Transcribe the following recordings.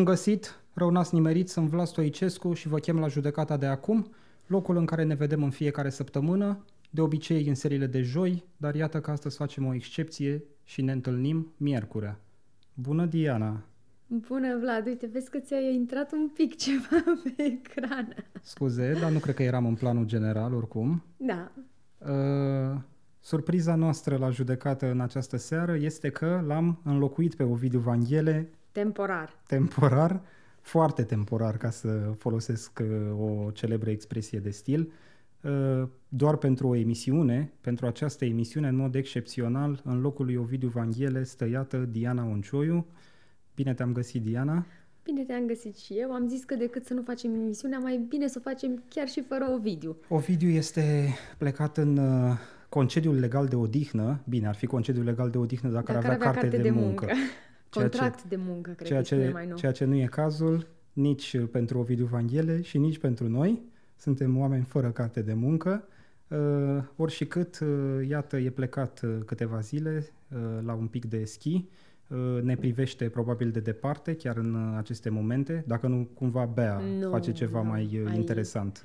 Bun găsit, rău n-ați nimerit, sunt Vlad Stoicescu și vă chem la judecata de acum, locul în care ne vedem în fiecare săptămână, de obicei în seriile de joi, dar iată că astăzi facem o excepție și ne întâlnim miercurea. Bună, Diana! Bună, Vlad! Uite, vezi că ți-a intrat un pic ceva pe ecran. Scuze, dar nu cred că eram în planul general oricum. Da. Uh, surpriza noastră la judecată în această seară este că l-am înlocuit pe Ovidiu Vanghele Temporar. temporar, foarte temporar, ca să folosesc uh, o celebră expresie de stil, uh, doar pentru o emisiune, pentru această emisiune, în mod excepțional, în locul lui Ovidiu Vanghele stă iată Diana Oncioiu. Bine te-am găsit, Diana. Bine te-am găsit și eu. Am zis că decât să nu facem emisiunea, mai bine să o facem chiar și fără Ovidiu. Ovidiu este plecat în uh, concediul legal de odihnă. Bine, ar fi concediul legal de odihnă dacă, Dacă ar avea, carte, de, muncă. Ceea ce- Contract de muncă, cred ceea că spune ce, mai nou. ceea ce nu e cazul nici uh, pentru Ovidiu Vanghele și nici pentru noi. Suntem oameni fără carte de muncă. Uh, ori și cât, uh, iată, e plecat uh, câteva zile uh, la un pic de schi. Uh, ne privește probabil de departe, chiar în uh, aceste momente, dacă nu cumva Bea Nu, face ceva nu, mai uh, ai- interesant.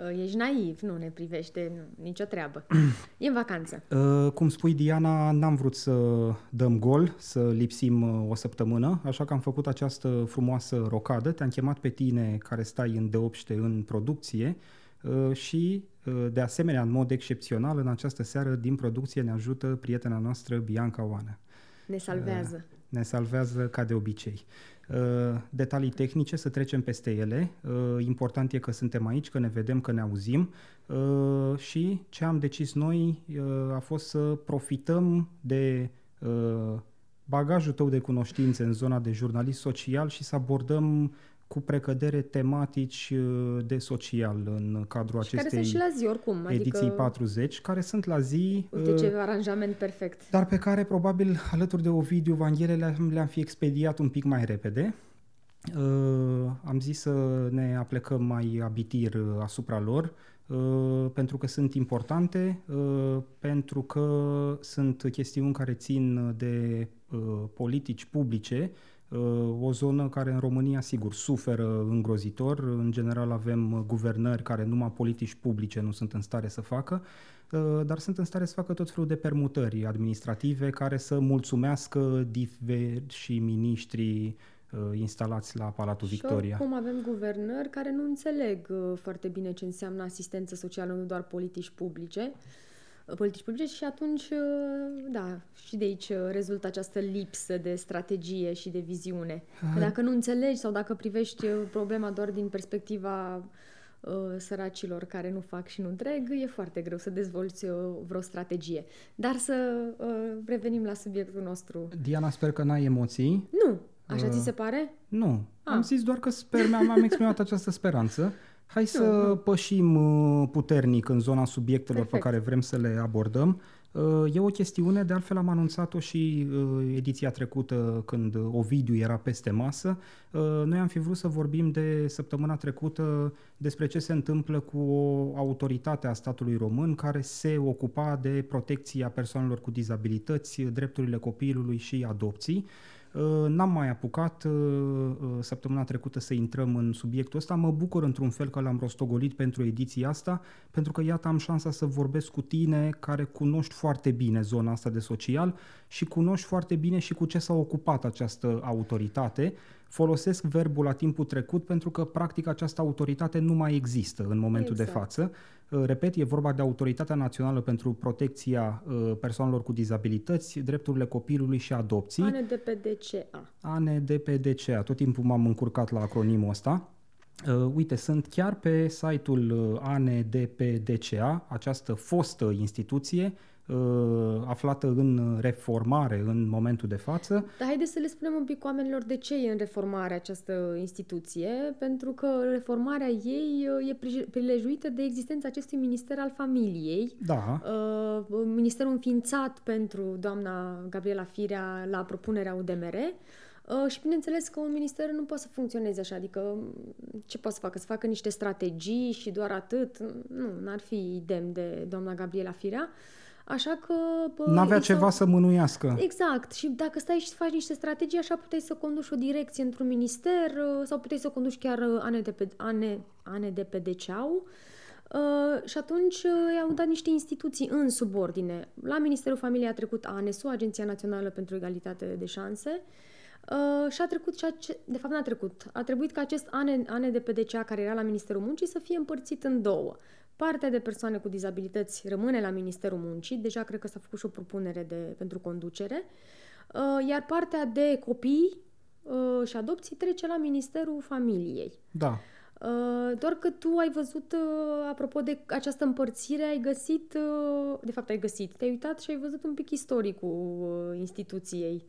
Uh, Uh, Ești naiv, nu ne privește, nu, nicio treabă. e în vacanță. Uh, cum spui, Diana, n-am vrut să dăm gol, să lipsim uh, o săptămână, așa că am făcut această frumoasă rocadă. Te-am chemat pe tine, care stai în deopște în producție, uh, și, uh, de asemenea, în mod excepțional, în această seară, din producție, ne ajută prietena noastră, Bianca Oană. Ne salvează. Ne salvează ca de obicei. Uh, Detalii tehnice, să trecem peste ele. Uh, Important e că suntem aici, că ne vedem, că ne auzim Uh, și ce am decis noi uh, a fost să profităm de uh, bagajul tău de cunoștințe în zona de jurnalist social și să abordăm cu precădere tematici uh, de social în cadrul și care acestei sunt și la zi oricum. ediții Adică, 40, care sunt la zi uite uh, ce aranjament perfect. dar pe care probabil alături de Ovidiu Vanghele le-am, le-am fi expediat un pic mai repede. Uh, am zis să ne aplecăm mai abitir uh, asupra lor, uh, pentru că sunt importante, uh, pentru că sunt chestiuni care țin de uh, politici publice, uh, o zonă care în România, sigur, suferă îngrozitor. În general avem uh, guvernări care numai politici publice nu sunt în stare să facă, uh, dar sunt în stare să facă tot felul de permutări administrative care să mulțumească diversi miniștri uh, instalați la Palatul Și Victoria. oricum avem guvernări care nu înțeleg uh, foarte bine ce înseamnă asistență socială, nu doar politici publice, uh, politici publice și atunci, uh, da, și de aici uh, rezultă această lipsă de strategie și de viziune. Că dacă nu înțelegi sau dacă privești uh, problema doar din perspectiva uh, săracilor care nu fac și nu întreg, e foarte greu să dezvolți uh, vreo strategie. Dar să uh, revenim la subiectul nostru. Diana, sper că n-ai emoții. Nu, așa Uh, ți se pare? Nu, Ah. am zis doar că sper, mi-am am exprimat această speranță. Hai să Nu, nu. pășim uh, puternic în zona subiectelor Perfect. pe care vrem să le abordăm. Uh, E o chestiune, de altfel am anunțat-o și uh, ediția trecută când Ovidiu era peste masă. Uh, Noi am fi vrut să vorbim de săptămâna trecută despre ce se întâmplă cu o autoritate a statului român care se ocupa de protecția persoanelor cu dizabilități, drepturile copilului și adopții. Uh, N-am mai apucat uh, uh, săptămâna trecută să intrăm în subiectul ăsta. Mă bucur într-un fel că l-am rostogolit pentru ediția asta, pentru că iată am șansa să vorbesc cu tine care cunoști foarte bine zona asta de social și cunoști foarte bine și cu ce s-a ocupat această autoritate. Folosesc verbul la timpul trecut pentru că practic această autoritate nu mai există în momentul de Exact. față. Uh, Repet, e vorba de Autoritatea Națională pentru Protecția uh, Persoanelor cu Dizabilități, Drepturile Copilului și Adopții. ANDPDCA. ANDPDCA, tot timpul m-am încurcat la acronimul ăsta. Uh, uite, sunt chiar pe site-ul uh, ANDPDCA, această fostă instituție uh, aflată în reformare în momentul de față. Dar haideți să le spunem un pic oamenilor de ce e în reformare această instituție, pentru că reformarea ei uh, e prij- prilejuită de existența acestui minister al familiei, Da, uh, ministerul înființat pentru doamna Gabriela Firea la propunerea UDMR. Uh, și bineînțeles că un minister nu poate să funcționeze așa, adică m, ce poate să facă? Să facă niște strategii și doar atât? Nu, n-ar fi demn de doamna Gabriela Firea. Așa că... N-avea ceva să mânuiască. Exact. Și dacă stai și faci niște strategii, așa puteai să conduci o direcție într-un minister uh, sau puteai să conduci chiar uh, ane de pe, ane, ane de pe deceau. Uh, și atunci uh, i-au dat niște instituții în subordine. La Ministerul Familiei a trecut ANESU, Agenția Națională pentru Egalitate de Șanse, uh, și a trecut ceea ce, de fapt n-a trecut, a trebuit ca acest ANE, ANE de PDCA care era la Ministerul Muncii să fie împărțit în două. Partea de persoane cu dizabilități rămâne la Ministerul Muncii, deja cred că s-a făcut și o propunere de, pentru conducere, uh, iar partea de copii uh, și adopții trece la Ministerul Familiei. Da. Uh, doar că tu ai văzut, apropo de această împărțire, ai găsit, de fapt ai găsit, te-ai uitat și ai văzut un pic istoricul instituției.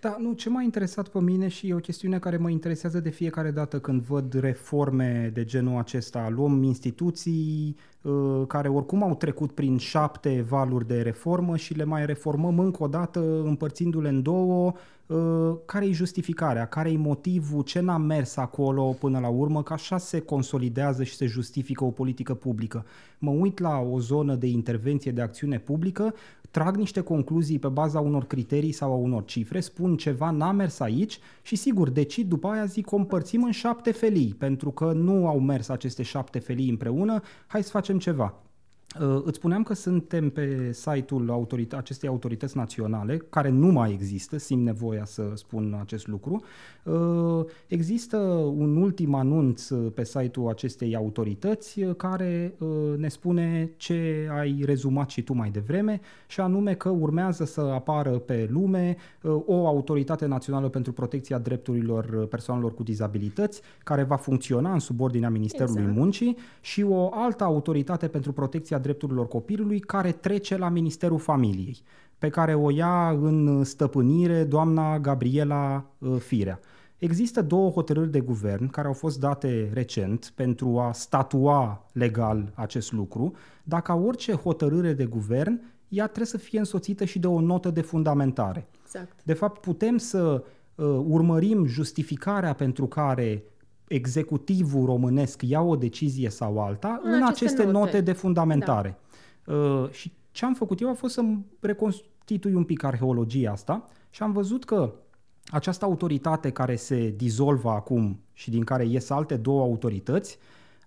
Da, nu, ce m-a interesat pe mine și e o chestiune care mă interesează de fiecare dată când văd reforme de genul acesta. Luăm instituții uh, care oricum au trecut prin șapte valuri de reformă și le mai reformăm încă o dată împărțindu-le în două. Uh, care e justificarea? Care e motivul? Ce n-a mers acolo până la urmă? Că așa se consolidează și se justifică o politică publică. Mă uit la o zonă de intervenție de acțiune publică trag niște concluzii pe baza unor criterii sau a unor cifre, spun ceva n-a mers aici și sigur decid după aia zic o împărțim în șapte felii, pentru că nu au mers aceste șapte felii împreună, hai să facem ceva. Uh, îți spuneam că suntem pe site-ul autorita- acestei autorități naționale, care nu mai există, simt nevoia să spun acest lucru. Uh, există un ultim anunț pe site-ul acestei autorități care uh, ne spune ce ai rezumat și tu mai devreme, și anume că urmează să apară pe lume o autoritate națională pentru protecția drepturilor persoanelor cu dizabilități, care va funcționa în subordinea Ministerului exact. Muncii, și o altă autoritate pentru protecția drepturilor copilului care trece la Ministerul Familiei, pe care o ia în stăpânire doamna Gabriela uh, Firea. Există două hotărâri de guvern care au fost date recent pentru a statua legal acest lucru. Dacă orice hotărâre de guvern, ea trebuie să fie însoțită și de o notă de fundamentare. Exact. De fapt, putem să uh, urmărim justificarea pentru care executivul românesc ia o decizie sau alta în, în aceste, aceste note. note de fundamentare. Da. Uh, și ce am făcut eu a fost să reconstitui un pic arheologia asta și am văzut că această autoritate care se dizolvă acum și din care ies alte două autorități,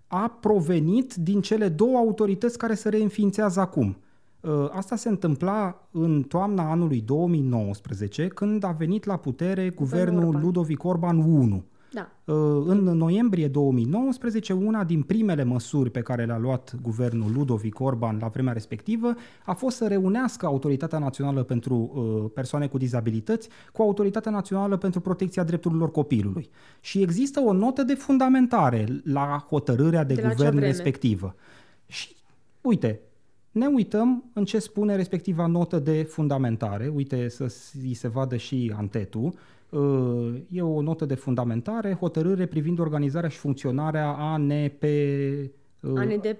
a provenit din cele două autorități care se reînființează acum. Uh, asta se întâmpla în toamna anului 2019, când a venit la putere guvernul Orban. Ludovic Orban 1. Da. Uh, în noiembrie 2019, una din primele măsuri pe care le-a luat guvernul Ludovic Orban la vremea respectivă a fost să reunească Autoritatea Națională pentru uh, Persoane cu Dizabilități cu Autoritatea Națională pentru Protecția Drepturilor Copilului. Și există o notă de fundamentare la hotărârea de, de guvern respectivă. Și uite, ne uităm în ce spune respectiva notă de fundamentare, uite să îi se vadă și antetul, e o notă de fundamentare, hotărâre privind organizarea și funcționarea ANP,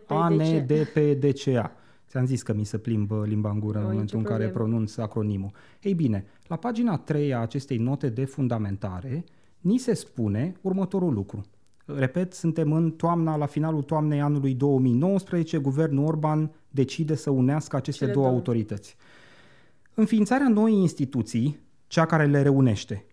ANDPDCA. Ți-am zis că mi se plimbă limba în gură în momentul în care pronunț acronimul. Ei bine, la pagina 3 a acestei note de fundamentare, ni se spune următorul lucru. Repet, suntem în toamna, la finalul toamnei anului 2019, guvernul Orban decide să unească aceste Cele două, două autorități. Înființarea noii instituții, cea care le reunește,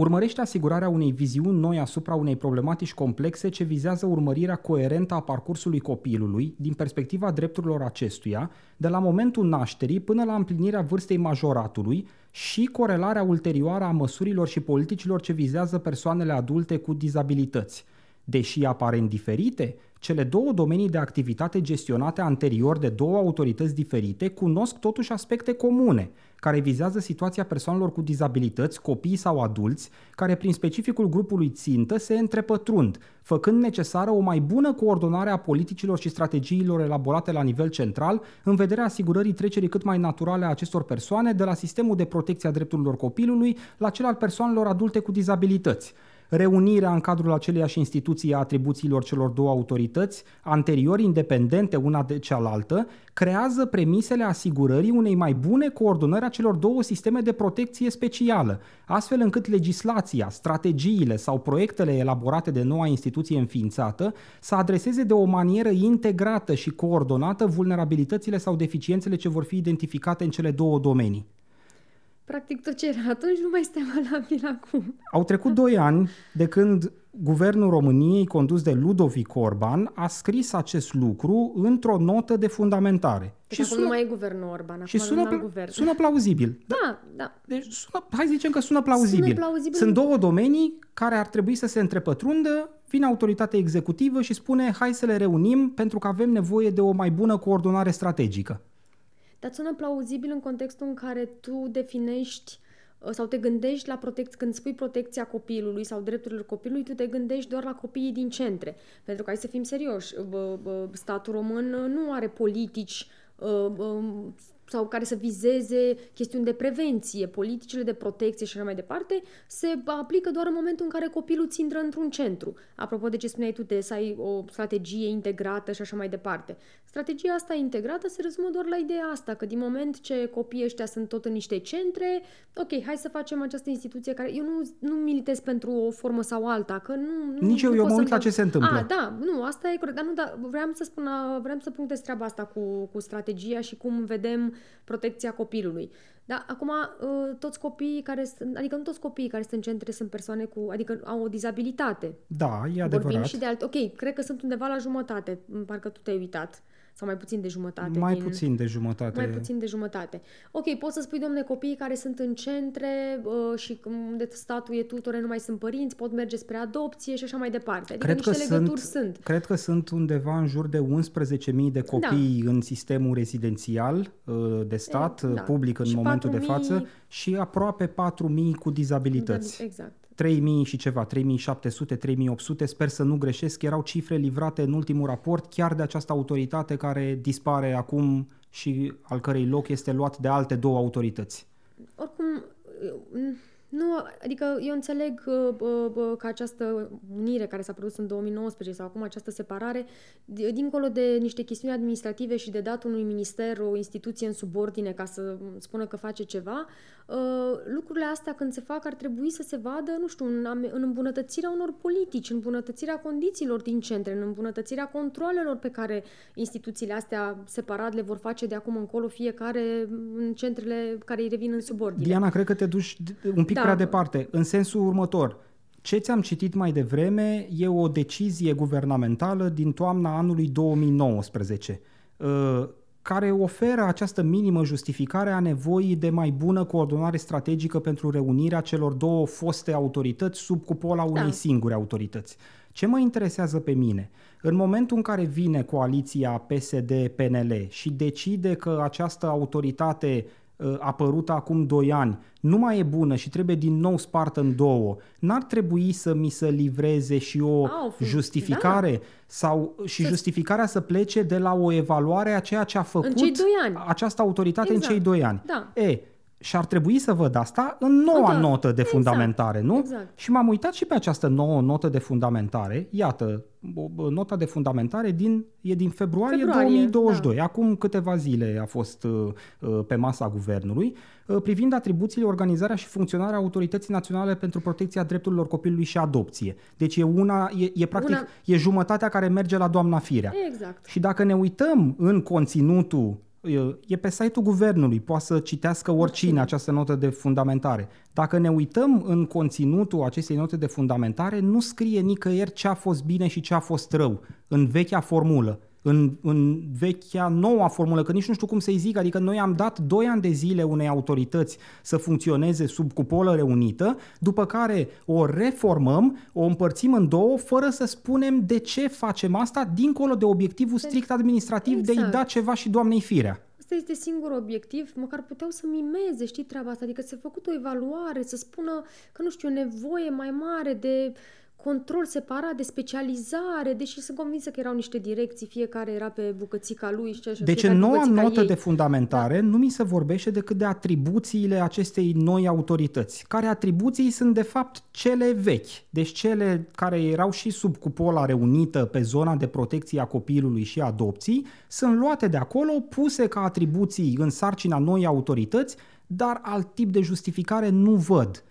urmărește asigurarea unei viziuni noi asupra unei problematici complexe ce vizează urmărirea coerentă a parcursului copilului din perspectiva drepturilor acestuia, de la momentul nașterii până la împlinirea vârstei majoratului și corelarea ulterioară a măsurilor și politicilor ce vizează persoanele adulte cu dizabilități. Deși aparent diferite, cele două domenii de activitate gestionate anterior de două autorități diferite cunosc totuși aspecte comune, care vizează situația persoanelor cu dizabilități, copii sau adulți, care prin specificul grupului țintă se întrepătrund, făcând necesară o mai bună coordonare a politicilor și strategiilor elaborate la nivel central, în vederea asigurării trecerii cât mai naturale a acestor persoane de la sistemul de protecție a drepturilor copilului la cel al persoanelor adulte cu dizabilități. Reunirea în cadrul aceleiași instituții a atribuțiilor celor două autorități, anterior independente una de cealaltă, creează premisele asigurării unei mai bune coordonări a celor două sisteme de protecție specială, astfel încât legislația, strategiile sau proiectele elaborate de noua instituție înființată să adreseze de o manieră integrată și coordonată vulnerabilitățile sau deficiențele ce vor fi identificate în cele două domenii. Practic tot ce era atunci nu mai este valabil acum. Au trecut doi ani de când guvernul României, condus de Ludovic Orban, a scris acest lucru într-o notă de fundamentare. Deci și sună, nu mai e guvernul Orban, acum și sună, pla- guvern. sună plauzibil. Da, da. da. Deci sună, hai zicem că sună plauzibil. Sună plauzibil. Sunt două domenii care ar trebui să se întrepătrundă, vine autoritatea executivă și spune hai să le reunim pentru că avem nevoie de o mai bună coordonare strategică. Dar sună plauzibil în contextul în care tu definești uh, sau te gândești la protecție, când spui protecția copilului sau drepturile copilului, tu te gândești doar la copiii din centre. Pentru că hai să fim serioși, statul român nu are politici uh, um, sau care să vizeze chestiuni de prevenție, politicile de protecție și așa mai departe, se aplică doar în momentul în care copilul ți intră într-un centru. Apropo de ce spuneai tu, de să ai o strategie integrată și așa mai departe. Strategia asta integrată se rezumă doar la ideea asta, că din moment ce copiii ăștia sunt tot în niște centre, ok, hai să facem această instituție care... Eu nu, nu militez pentru o formă sau alta, că nu... nu Nici eu, eu mă uit la ce se întâmplă. A, da, nu, asta e corect, dar nu, da, vreau să spun, vreau să punctez treaba asta cu, cu strategia și cum vedem protecția copilului. Da, acum uh, toți copiii care sunt, adică nu toți copiii care sunt în centre sunt persoane cu, adică au o dizabilitate. Da, e adevărat. Vorbim și de alt, ok, cred că sunt undeva la jumătate, parcă tu te-ai uitat. Sau mai puțin de jumătate. Mai din... puțin de jumătate. Mai puțin de jumătate. Ok, poți să spui, domne, copiii care sunt în centre uh, și unde statul e tutore, nu mai sunt părinți, pot merge spre adopție și așa mai departe. Adică cred niște că legături sunt, sunt. Cred că sunt undeva în jur de 11.000 de copii da. în sistemul rezidențial uh, de stat, e, da. public în și momentul 4, de față și aproape 4.000 cu dizabilități. Exact. 3000 și ceva, 3700, 3800, sper să nu greșesc, erau cifre livrate în ultimul raport chiar de această autoritate care dispare acum și al cărei loc este luat de alte două autorități. Oricum, nu, adică eu înțeleg uh, uh, că această unire care s-a produs în 2019 sau acum această separare, dincolo de niște chestiuni administrative și de dat unui minister, o instituție în subordine ca să spună că face ceva, uh, lucrurile astea când se fac ar trebui să se vadă, nu știu, în, în îmbunătățirea unor politici, în îmbunătățirea condițiilor din centre, în îmbunătățirea controlelor pe care instituțiile astea separat le vor face de acum încolo fiecare în centrele care îi revin în subordine. Diana, cred că te duci un pic da. prea departe, în sensul următor. Ce ți-am citit mai devreme e o decizie guvernamentală din toamna anului 2019, uh, care oferă această minimă justificare a nevoii de mai bună coordonare strategică pentru reunirea celor două foste autorități sub cupola unei da. singure autorități. Ce mă interesează pe mine? În momentul în care vine coaliția PSD-PNL și decide că această autoritate Uh, apărută acum 2 ani nu mai e bună și trebuie din nou spartă în două, n-ar trebui să mi se livreze și o Au, justificare da. sau și să justificarea să plece de la o evaluare a ceea ce a făcut această autoritate exact. în cei doi ani. Da. E, și ar trebui să văd asta în noua da. notă de exact. fundamentare, nu? Exact. Și m-am uitat și pe această nouă notă de fundamentare. Iată, nota de fundamentare din, e din februarie, februarie 2022. Da. Acum câteva zile a fost uh, uh, pe masa guvernului, uh, privind atribuțiile, organizarea și funcționarea Autorității Naționale pentru Protecția Drepturilor Copilului și Adopție. Deci e una, e, e practic, una... e jumătatea care merge la doamna Firea. Exact. Și dacă ne uităm în conținutul e pe site-ul guvernului, poate să citească oricine această notă de fundamentare. Dacă ne uităm în conținutul acestei note de fundamentare, nu scrie nicăieri ce a fost bine și ce a fost rău în vechea formulă în, în vechea, noua formulă, că nici nu știu cum să-i zic, adică noi am dat 2 ani de zile unei autorități să funcționeze sub cupolă reunită, după care o reformăm, o împărțim în două, fără să spunem de ce facem asta, dincolo de obiectivul strict administrativ exact. de a-i da ceva și doamnei firea. Asta este singur obiectiv, măcar puteau să mimeze, știi, treaba asta, adică să făcut o evaluare, să spună că, nu știu, nevoie mai mare de control separat de specializare, deși sunt convinsă că erau niște direcții, fiecare era pe bucățica lui și așa. Deci în noua notă ei. de fundamentare da. nu mi se vorbește decât de atribuțiile acestei noi autorități, care atribuții sunt de fapt cele vechi, deci cele care erau și sub cupola reunită pe zona de protecție a copilului și adopții, sunt luate de acolo, puse ca atribuții în sarcina noi autorități, dar alt tip de justificare nu văd.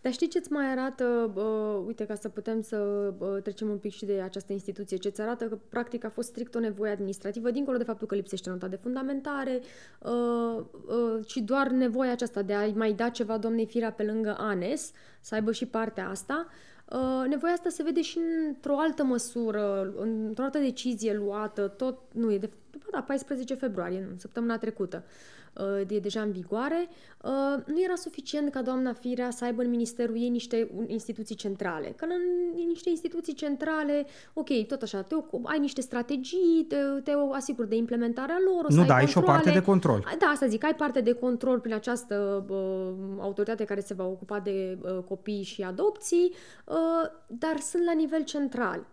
Dar știi ce-ți mai arată, uh, uite, ca să putem să uh, trecem un pic și de această instituție, ce-ți arată că practic a fost strict o nevoie administrativă, dincolo de faptul că lipsește nota de fundamentare, uh, uh, ci doar nevoia aceasta de a mai da ceva doamnei Firea pe lângă ANES, să aibă și partea asta, Uh, nevoia asta se vede și într-o altă măsură, într-o altă decizie luată, tot, nu e de, da, 14 februarie, săptămâna trecută. Uh, uh, e deja în vigoare, uh, nu era suficient ca doamna Firea să aibă în ministerul ei niște instituții centrale. Că în niște instituții centrale, ok, tot așa, te ocup, ai niște strategii, te, te asiguri de implementarea lor, o să Nu, da, ai și o parte de control. Da, asta zic, ai parte de control prin această uh, autoritate care se va ocupa de uh, copii și adopții, uh, dar sunt la nivel central.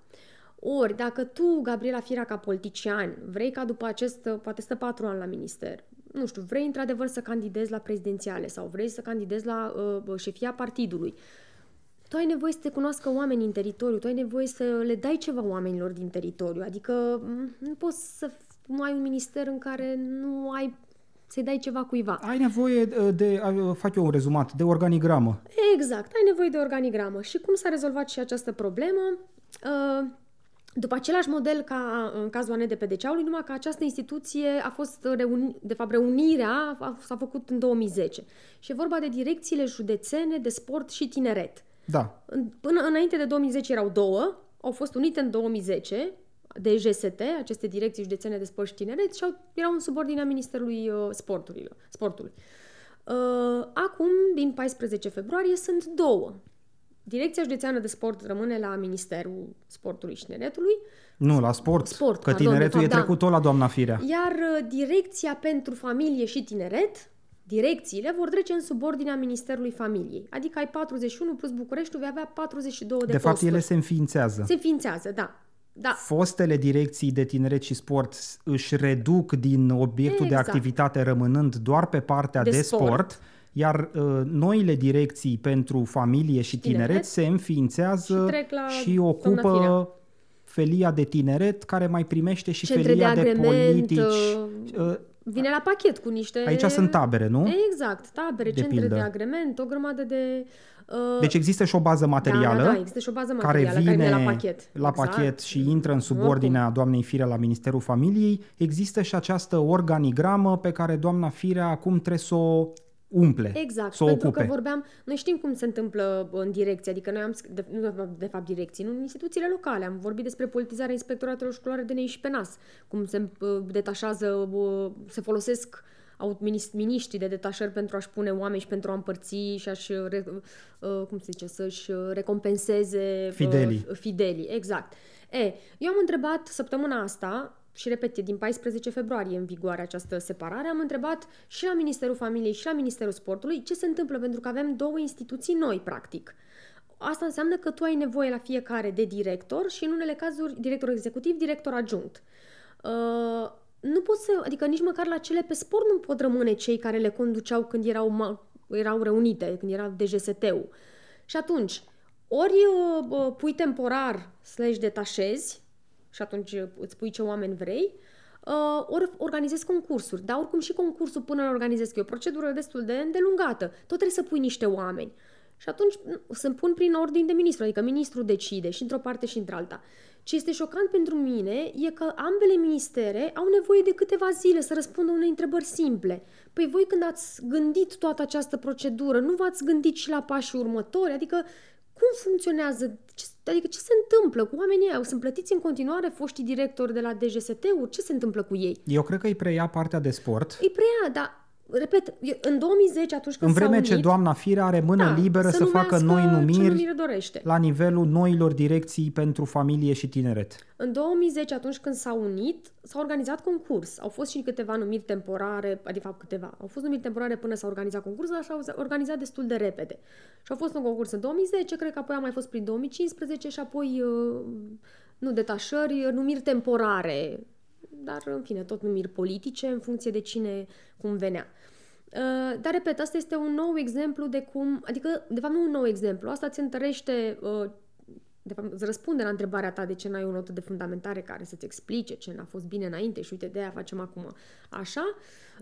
Ori, dacă tu, Gabriela Firea, ca politician, vrei ca după acest, poate stă patru ani la minister, nu știu, vrei într-adevăr să candidezi la prezidențiale sau vrei să candidezi la uh, șefia partidului, tu ai nevoie să te cunoască oamenii în teritoriu, tu ai nevoie să le dai ceva oamenilor din teritoriu. Adică nu poți să nu ai un minister în care nu ai să-i dai ceva cuiva. Ai nevoie uh, de, uh, fac eu un rezumat, de organigramă. Exact, ai nevoie de organigramă. Și cum s-a rezolvat și această problemă? Uh, după același model ca în cazul Anei de Pedeceaului, numai că această instituție a fost reuni, de fapt reunirea a, s-a făcut în 2010. Și e vorba de direcțiile județene de sport și tineret. Da. Până înainte de 2010 erau două, au fost unite în 2010 de GST, aceste direcții județene de sport și tineret, și au, erau în subordinea Ministerului uh, Sportului. sportului. Uh, acum, din 14 februarie, sunt două Direcția Județeană de Sport rămâne la Ministerul Sportului și Tineretului. Nu, la sport. Sport, că pardon, tineretul fapt, e trecut da. tot la doamna Firea. Iar uh, Direcția pentru Familie și Tineret, direcțiile vor trece în subordinea Ministerului Familiei. Adică ai 41 plus București, vei avea 42 de, de posturi. De fapt, ele se înființează. Se înființează, da. Da. Fostele direcții de tineret și sport își reduc din obiectul exact. de activitate rămânând doar pe partea de, de sport, sport iar uh, noile direcții pentru familie și tineret, tineret se înființează și, și ocupă felia de tineret care mai primește și Centre felia de, de politici. Uh, uh, vine la pachet cu niște... Aici sunt tabere, nu? Exact, tabere, de centre pildă. de agrement, o grămadă de... Uh... Deci există și o bază materială, da, da, da, există și o bază materială care vine, care vine la pachet, la exact. pachet și intră în subordinea doamnei Firea la Ministerul Familiei. Există și această organigramă pe care doamna Firea acum trebuie să o umple, Exact, să pentru ocupe. că vorbeam, noi știm cum se întâmplă în direcție, adică noi am, de, nu de fapt direcții, nu în instituțiile locale, am vorbit despre politizarea inspectoratelor școlare de neiș și pe nas, cum se uh, detașează, uh, se folosesc au miniștri de detașări pentru a-și pune oameni și pentru a împărți și a-și, uh, cum se zice, să-și recompenseze fidelii. fidelii. Exact. E, eu am întrebat săptămâna asta și repet, din 14 februarie în vigoare această separare, am întrebat și la Ministerul Familiei și la Ministerul Sportului ce se întâmplă, pentru că avem două instituții noi, practic. Asta înseamnă că tu ai nevoie la fiecare de director și în unele cazuri director executiv, director adjunct. Uh, nu pot să, adică nici măcar la cele pe sport nu pot rămâne cei care le conduceau când erau, erau reunite, când era DGST-ul. Și atunci, ori uh, pui temporar slash detașezi, și atunci îți pui ce oameni vrei, uh, ori organizezi concursuri. Dar oricum și concursul până îl organizezi, că e o procedură destul de îndelungată. Tot trebuie să pui niște oameni. Și atunci să pun prin ordine de ministru, adică ministrul decide și într-o parte și într-alta. Ce este șocant pentru mine e că ambele ministere au nevoie de câteva zile să răspundă unei întrebări simple. Păi voi când ați gândit toată această procedură, nu v-ați gândit și la pașii următori? Adică cum funcționează? Ce, adică ce se întâmplă cu oamenii ăia? Sunt plătiți în continuare foștii directori de la DGST-uri? Ce se întâmplă cu ei? Eu cred că îi preia partea de sport. Îi preia, dar repet, în 2010, atunci când În vreme s-au ce unit, doamna Firea are mână da, liberă să, facă numească noi ce numiri numire dorește. la nivelul noilor direcții pentru familie și tineret. În 2010, atunci când s-au unit, s-a organizat concurs. Au fost și câteva numiri temporare, adică câteva. Au fost numiri temporare până s-a organizat concursul, dar s-au organizat destul de repede. Și a fost un concurs în 2010, cred că apoi a mai fost prin 2015 și apoi, uh, nu detașări, numiri temporare. Dar, în fine, tot numiri politice în funcție de cine cum venea. Uh, dar, repet, asta este un nou exemplu de cum, adică, de fapt, nu un nou exemplu, asta ți întărește uh, de fapt, îți răspunde la întrebarea ta de ce n-ai o notă de fundamentare care să-ți explice ce n-a fost bine înainte și uite, de aia facem acum așa.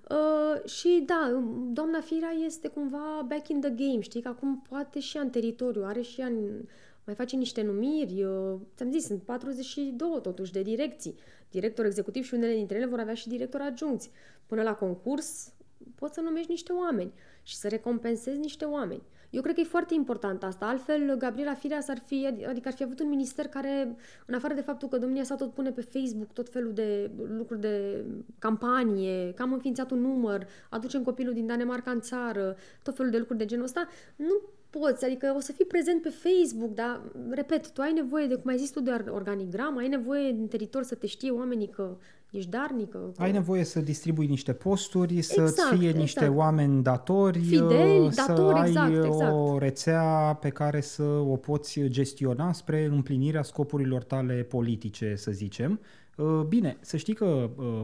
Uh, și da, doamna Fira este cumva back in the game, știi, că acum poate și în teritoriu, are și în, mai face niște numiri, uh, ți-am zis, sunt 42 totuși de direcții, director executiv și unele dintre ele vor avea și director adjuncți. Până la concurs poți să numești niște oameni și să recompensezi niște oameni. Eu cred că e foarte important asta. Altfel, Gabriela Firea s-ar fi, adică ar fi avut un minister care, în afară de faptul că domnia sa tot pune pe Facebook tot felul de lucruri de campanie, că am înființat un număr, aducem copilul din Danemarca în țară, tot felul de lucruri de genul ăsta, nu poți, adică o să fii prezent pe Facebook, dar, repet, tu ai nevoie de, cum ai zis tu, de organigram, ai nevoie în teritoriu să te știe oamenii că ești darnică. Că... Ai nevoie să distribui niște posturi, să Exact, fie exact. niște oameni datori, Fideli, să datori, ai exact, o exact. rețea pe care să o poți gestiona spre împlinirea scopurilor tale politice, să zicem. Uh, Bine, să știi că uh, uh,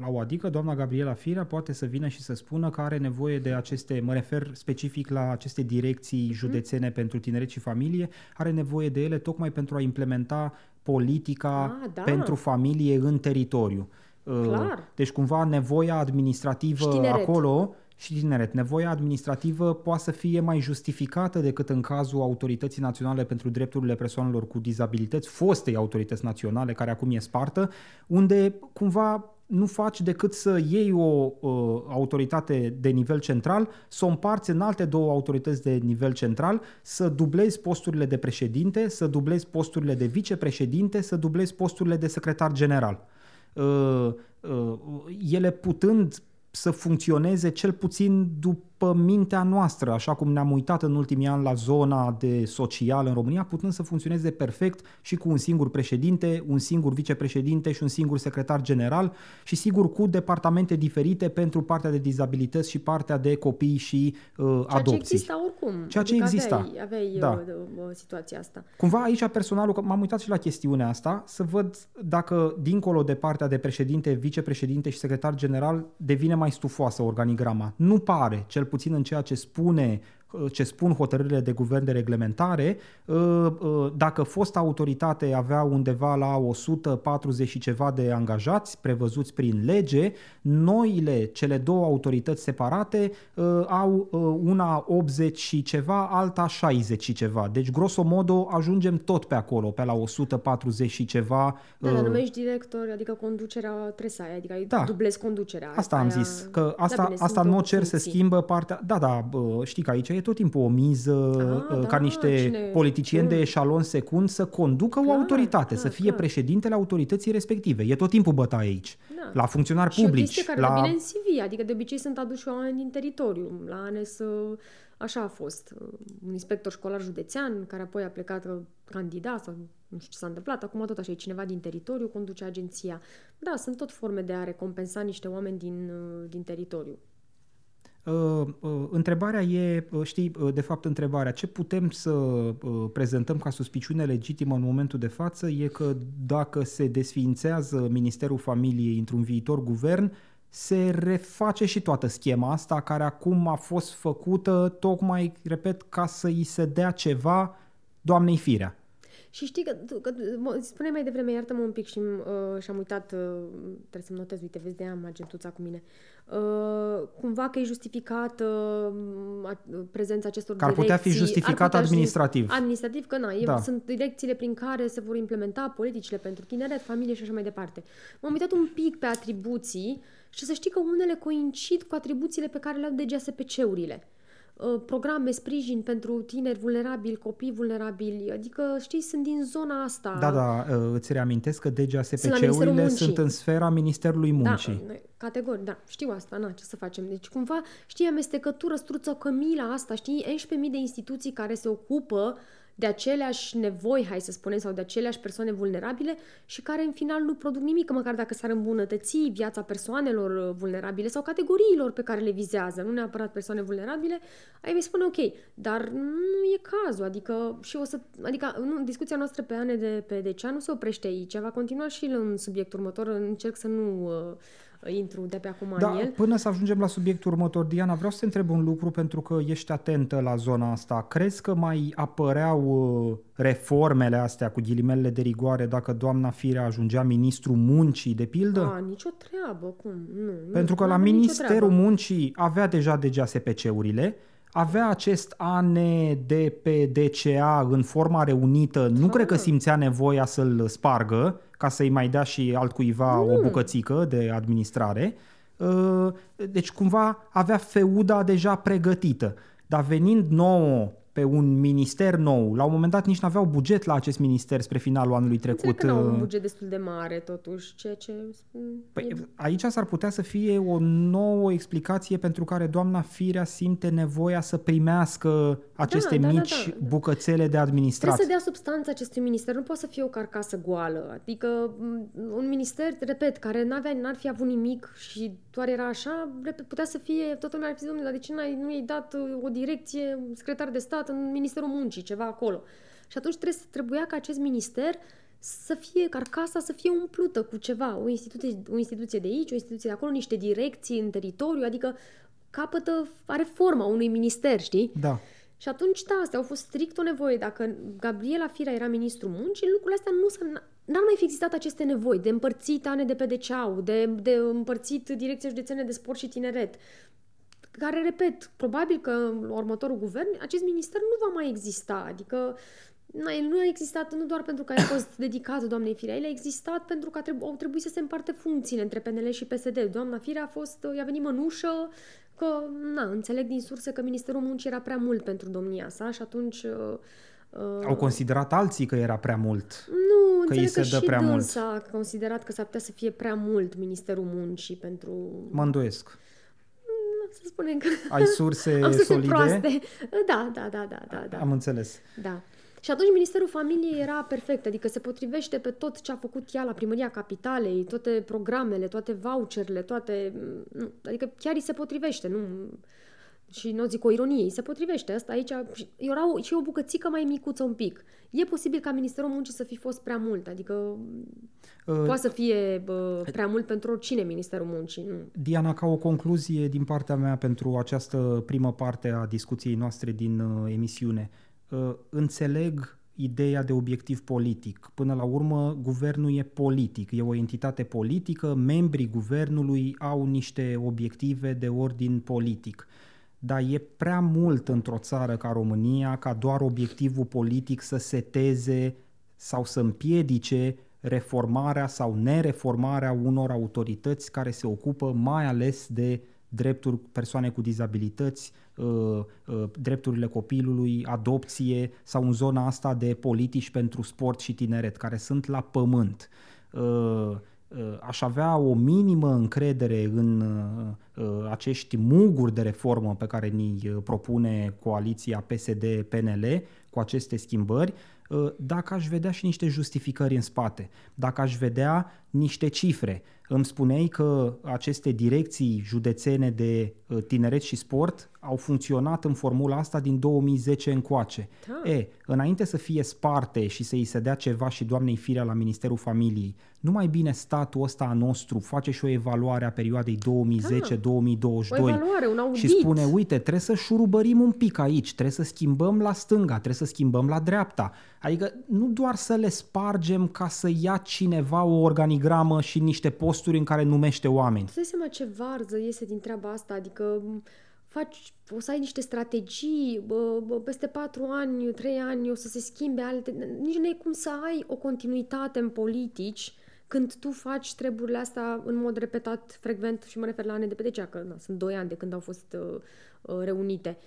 la o adică doamna Gabriela Firea poate să vină și să spună că are nevoie de aceste, mă refer specific la aceste direcții județene pentru tineret și familie, are nevoie de ele tocmai pentru a implementa politica Ah, da. pentru familie în teritoriu. Uh, Clar. Deci cumva nevoia Și administrativă tineret. acolo și tineret. Nevoia administrativă poate să fie mai justificată decât în cazul Autorității Naționale pentru Drepturile Persoanelor cu Dizabilități, fostei autorități naționale, care acum e spartă, unde cumva nu faci decât să iei o uh, autoritate de nivel central, să o împarți în alte două autorități de nivel central, să dublezi posturile de președinte, să dublezi posturile de vicepreședinte, să dublezi posturile de secretar general. Uh, uh, ele putând să funcționeze cel puțin după mintea noastră, așa cum ne-am uitat în ultimii ani la zona de social în România, putând să funcționeze perfect și cu un singur președinte, un singur vicepreședinte și un singur secretar general și sigur cu departamente diferite pentru partea de dizabilități și partea de copii și uh, Ceea adopții. ce exista oricum. Ceea ce adică exista. Aveai, aveai Da. da. situația asta. Cumva aici personalul, că m-am uitat și la chestiunea asta, să văd dacă dincolo de partea de președinte, vicepreședinte și secretar general devine mai stufoasă organigrama. Nu pare, cel puțin în ceea ce spune ce spun hotărârile de guvern de reglementare, dacă fosta autoritate avea undeva la 140 și ceva de angajați prevăzuți prin lege, noile, cele două autorități separate, au una 80 și ceva, alta 60 și ceva. Deci, grosomodo, ajungem tot pe acolo, pe la 140 și ceva. Da, dar numești director, adică conducerea trebuie să ai, adică ai Da. dublezi conducerea. Asta am aia- zis, că asta, da, bine, asta sunt nu o două cer să funcții. schimbă partea... Da, da, bă, știi că aici e tot timpul o miză Ah, uh, ca da, niște cine- politicieni de Mm. eșalon secund să conducă o Clar, autoritate, clar, să fie clar. președintele autorității respective. E tot timpul bătaie aici. Da. La funcționari Și o publici. chestie care la... la... bine în CV, adică de obicei sunt aduși oameni din teritoriu. La ANES uh, așa a fost. Uh, Un inspector școlar județean care apoi a plecat uh, candidat sau nu știu ce s-a întâmplat. Acum tot așa e cineva din teritoriu, conduce agenția. Da, sunt tot forme de a recompensa niște oameni din, uh, din teritoriu. Uh, uh, întrebarea e, uh, știi, uh, de fapt întrebarea, ce putem să uh, prezentăm ca suspiciune legitimă în momentul de față e că dacă se desființează Ministerul Familiei într-un viitor guvern, se reface și toată schema asta care acum a fost făcută tocmai, repet, ca să îi se dea ceva doamnei Firea. Și știi că, tu- că mă, spuneai mai devreme, iartă-mă un pic și, uh, și am uitat, uh, trebuie să-mi notez, uite, vezi, de am agentuța cu mine. Uh, cumva că e justificat uh, a- prezența acestor Că ar putea fi direcții, justificat ar putea ju- administrativ. Administrativ, că na, e, Da. sunt direcțiile prin care se vor implementa politicile pentru tineret, familie și așa mai departe. M-am uitat un pic pe atribuții și să știi că unele coincid cu atribuțiile pe care le au DGSPC-urile. Uh, programe, sprijin pentru tineri vulnerabili, copii vulnerabili, adică, știi, sunt din zona asta. Da, da, uh, îți reamintesc că DGASPC-urile sunt, sunt în sfera Ministerului Muncii. Da, categoric, da, știu asta, na, ce să facem. Deci, cumva, știi, amestecătură, struță, cămila asta, știi, 11.000 de instituții care se ocupă de aceleași nevoi, hai să spunem, sau de aceleași persoane vulnerabile și care în final nu produc nimic, măcar dacă s-ar îmbunătăți viața persoanelor uh, vulnerabile sau categoriilor pe care le vizează, nu neapărat persoane vulnerabile, ai mi spune ok, dar nu e cazul, adică și o să, adică nu, discuția noastră pe ane de pe decea nu se oprește aici, va continua și în subiectul următor, încerc să nu uh, intru de pe acum da, în el. Până să ajungem la subiectul următor, Diana, vreau să te întreb un lucru pentru că ești atentă la zona asta. Crezi că mai apăreau uh, reformele astea cu ghilimele de rigoare dacă doamna Firea ajungea ministru muncii, de pildă? A, nicio treabă, cum? Nu, pentru nu, că la Ministerul Muncii avea deja DGASPC-urile, avea acest ANDPDCA în forma reunită, nu da. cred că simțea nevoia să-l spargă, ca să-i mai dea și altcuiva mm. o bucățică de administrare. Uh, deci cumva avea feuda deja pregătită. Dar venind nouă pe un minister nou. La un moment dat nici nu aveau buget la acest minister spre finalul anului trecut. Înțeleg că nu au un buget destul de mare, totuși, ceea ce... Păi, e... Aici s-ar putea să fie o nouă explicație pentru care doamna Firea simte nevoia să primească aceste da, mici da, da, da. bucățele de administrație. Trebuie să dea substanță acestui minister, nu poate să fie o carcasă goală. Adică un minister, repet, care n-avea, n-ar fi avut nimic și doar era așa, repet, putea să fie, toată lumea ar fi zis, dar de ce n-ai, nu i-ai dat uh, o direcție, secretar de stat în Ministerul Muncii, ceva acolo. Și atunci trebuie, trebuia ca acest minister să fie, carcasa să fie umplută cu ceva, o instituție, o instituție de aici, o instituție de acolo, niște direcții în teritoriu, adică capătă, are forma unui minister, știi? Da. Și atunci, da, astea au fost strict o nevoie. Dacă Gabriela Firea era ministrul muncii, lucrurile astea nu s N-ar mai fi existat aceste nevoi de împărțit ane de PDCAU, de, de împărțit Direcția Județene de Sport și Tineret, care, repet, probabil că la următorul guvern acest minister nu va mai exista. Adică nu a existat nu doar pentru că a fost dedicat doamnei Firea, el a existat pentru că trebu- au trebuit să se împarte funcțiile între PNL și PSD. Doamna Firea a fost, i-a venit mănușă, că, na, înțeleg din surse că Ministerul Muncii era prea mult pentru domnia sa și atunci... Uh, au considerat alții că era prea mult. Nu, că înțeleg că, se dă și prea mult. a considerat că s-ar putea să fie prea mult Ministerul Muncii pentru... Mă îndoiesc. Mm, să spunem că... Ai surse, Am surse solide? proaste. Da, da, da, da, da, da. Am înțeles. Da. Și atunci Ministerul Familiei era perfect, adică se potrivește pe tot ce a făcut ea la Primăria Capitalei, toate programele, toate voucherele, toate... Nu, adică chiar îi se potrivește, nu... Și nu zic o ironie, se potrivește asta aici. Era o, și o bucățică mai micuță un pic. E posibil ca Ministerul Muncii să fi fost prea mult, adică uh, poate să fie uh, prea mult pentru oricine Ministerul Muncii. Nu. Diana, ca o concluzie din partea mea pentru această primă parte a discuției noastre din uh, emisiune, uh, Uh, înțeleg ideea de obiectiv politic. Până la urmă, guvernul e politic, e o entitate politică, membrii guvernului au niște obiective de ordin politic. Dar e prea mult într-o țară ca România ca doar obiectivul politic să seteze sau să împiedice reformarea sau nereformarea unor autorități care se ocupă mai ales de drepturi persoane cu dizabilități, uh, uh, drepturile copilului, adopție sau în zona asta de politici pentru sport și tineret, care sunt la pământ. Uh, aș avea o minimă încredere în acești muguri de reformă pe care ni propune coaliția PSD-PNL cu aceste schimbări, dacă aș vedea și niște justificări în spate, dacă aș vedea niște cifre, îmi spuneai că aceste direcții județene de uh, tineret și sport au funcționat în formula asta din 2010 încoace. Da. E, înainte să fie sparte și să îi se dea ceva și doamnei Firea la Ministerul Familiei, nu mai bine statul ăsta a nostru face și o evaluare a perioadei 2010-2022 da. evaluare, un și spune, uite, trebuie să șurubărim un pic aici, trebuie să schimbăm la stânga, trebuie să schimbăm la dreapta. Adică nu doar să le spargem ca să ia cineva o organigramă și niște posturi în care numește oameni. Să seama ce varză iese din treaba asta, adică faci, o să ai niște strategii, bă, bă, peste patru ani, trei ani o să se schimbe alte... Nici nu e cum să ai o continuitate în politici când tu faci treburile astea în mod repetat, frecvent și mă refer la ane de pe decea, că na, sunt doi ani de când au fost uh, uh reunite.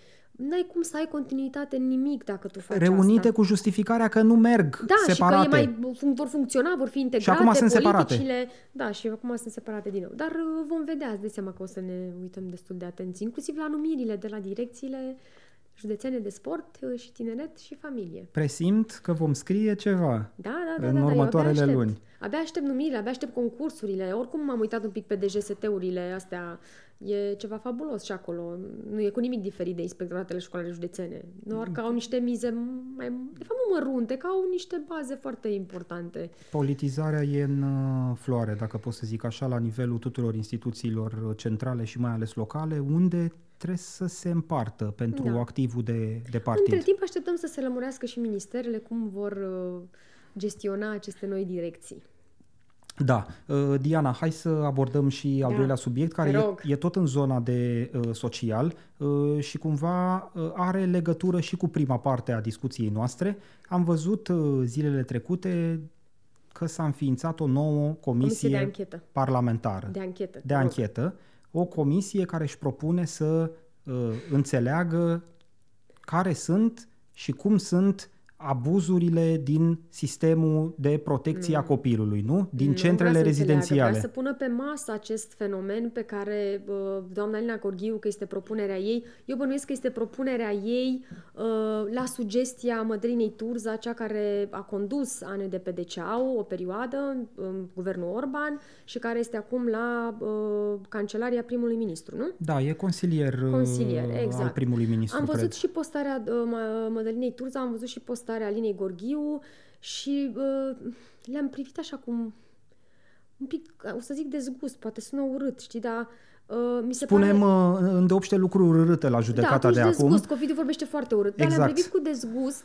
N-ai cum să ai continuitate în nimic dacă tu faci Reunite asta. cu justificarea că nu merg Da, separate. și că e mai, fun- vor funcționa, vor fi integrate acum sunt separate. politicile. Da, și acum sunt separate din nou. Dar uh, vom vedea, îți dai seama că o să ne uităm destul de atenți, inclusiv la numirile de la direcțiile județene de sport uh, și tineret și familie. Presimt că vom scrie ceva. Da, da, da. În da, da, eu următoarele abia aștept. luni. Abia aștept numirile, abia aștept concursurile. Oricum m-am uitat un pic pe DGST-urile astea. E ceva fabulos și acolo. Nu e cu nimic diferit de inspectoratele școlare județene. Doar că au niște mize mai, de fapt, nu mărunte, că au niște baze foarte importante. Politizarea e în uh, floare, dacă pot să zic așa, la nivelul tuturor instituțiilor uh, centrale și mai ales locale, unde trebuie să se împartă pentru Da. activul de, de Între partid. timp așteptăm să se lămurească și ministerele cum vor uh, gestiona aceste noi direcții. Da. Uh, Diana, hai să abordăm și al Da. doilea subiect, care Te e, rog. e tot în zona de uh, social uh, și cumva uh, are legătură și cu prima parte a discuției noastre. Am văzut uh, zilele trecute că s-a înființat o nouă comisie, Comisie de anchetă. parlamentară. De anchetă. de te rog. anchetă, o comisie care își propune să uh, înțeleagă care sunt și cum sunt abuzurile din sistemul de protecție a copilului, nu? Din Nu centrele vrea să înțeleagă, rezidențiale. Vrea să pună pe masă acest fenomen pe care uh, doamna Alina Gorghiu, că este propunerea ei, eu bănuiesc că este propunerea ei uh, la sugestia Mădrinei Turza, cea care a condus ANDPDCAU o perioadă în, în guvernul Orban și care este acum la uh, cancelaria primului ministru, nu? Da, e consilier, uh, Consilier, exact. al primului ministru, Am văzut cred. și postarea uh, Mă- Mădălinei Turza, am văzut și postarea Alinei Gorghiu și uh, le-am privit așa cum un pic, o să zic dezgust, poate sună urât, știi, dar uh, mi se Spunem pare... uh, îndeopște lucruri urâte la da, judecata atunci de acum. dezgust, Covidiu vorbește foarte urât, dar le-am Exact. privit cu dezgust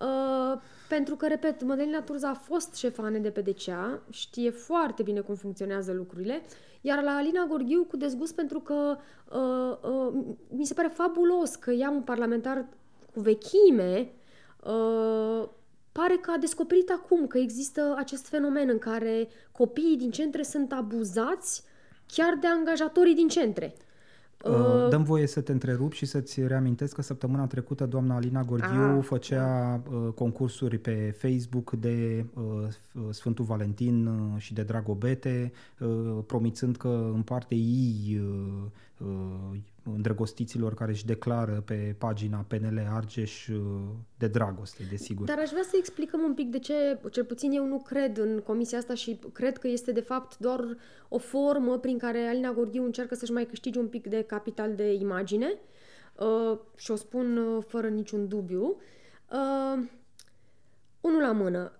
uh, pentru că, repet, Mădălina Turza a fost șefa ANDPDCA, știe foarte bine cum funcționează lucrurile, iar la Alina Gorghiu cu dezgust pentru că uh, uh, mi se pare fabulos că ea un parlamentar cu vechime uh, pare că a descoperit acum că există acest fenomen în care copiii din centre sunt abuzați chiar de angajatorii din centre. Uh, Dăm voie să te întrerup și să-ți reamintesc că săptămâna trecută doamna Alina Gorghiu Ah, făcea uh, concursuri pe Facebook de uh, Sfântul Valentin uh, și de Dragobete, uh, promițând că împarte ei uh, uh, îndrăgostiților care își declară pe pagina PNL Argeș uh, de dragoste, desigur. Dar aș vrea să explicăm un pic de ce, cel puțin eu nu cred în comisia asta și cred că este de fapt doar o formă prin care Alina Gorghiu încearcă să-și mai câștige un pic de capital de imagine uh, și o spun uh, fără niciun dubiu. Uh, unul la mână.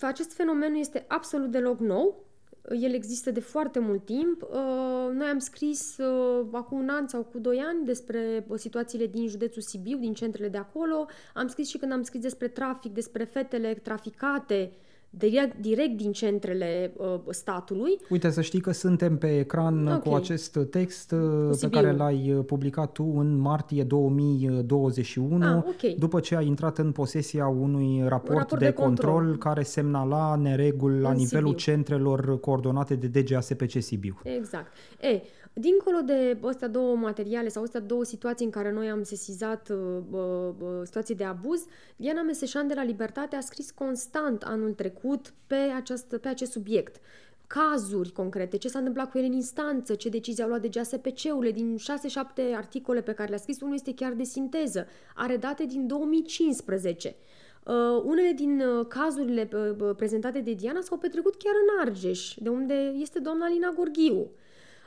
Acest fenomen nu este absolut deloc nou. El există de foarte mult timp. Uh, Noi am scris uh, acum un an sau cu doi ani despre uh, situațiile din județul Sibiu, din centrele de acolo. Am scris și când am scris despre trafic, despre fetele traficate direct, direct din centrele uh, statului. Uite, să știi că suntem pe ecran Ok. cu acest text uh, pe Sibiu. care l-ai uh, publicat tu în martie 2021, Ah, ok. după ce ai intrat în posesia unui raport, raport de, de control, control. care semnala nereguli la În nivelul Sibiu. centrelor coordonate de DGASPC Sibiu. Exact. E, dincolo de astea două materiale sau astea două situații în care noi am sesizat uh, uh, uh, situații de abuz, Diana Meseșan de la Libertate a scris constant anul trecut pe, această, pe acest subiect. Cazuri concrete, ce s-a întâmplat cu ele în instanță, ce decizie au luat de GASPC-urile, din 6-7 articole pe care le-a scris, unul este chiar de sinteză, are date din 2015. Uh, unele din uh, cazurile uh, uh, prezentate de Diana s-au petrecut chiar în Argeș, de unde este doamna Alina Gorghiu.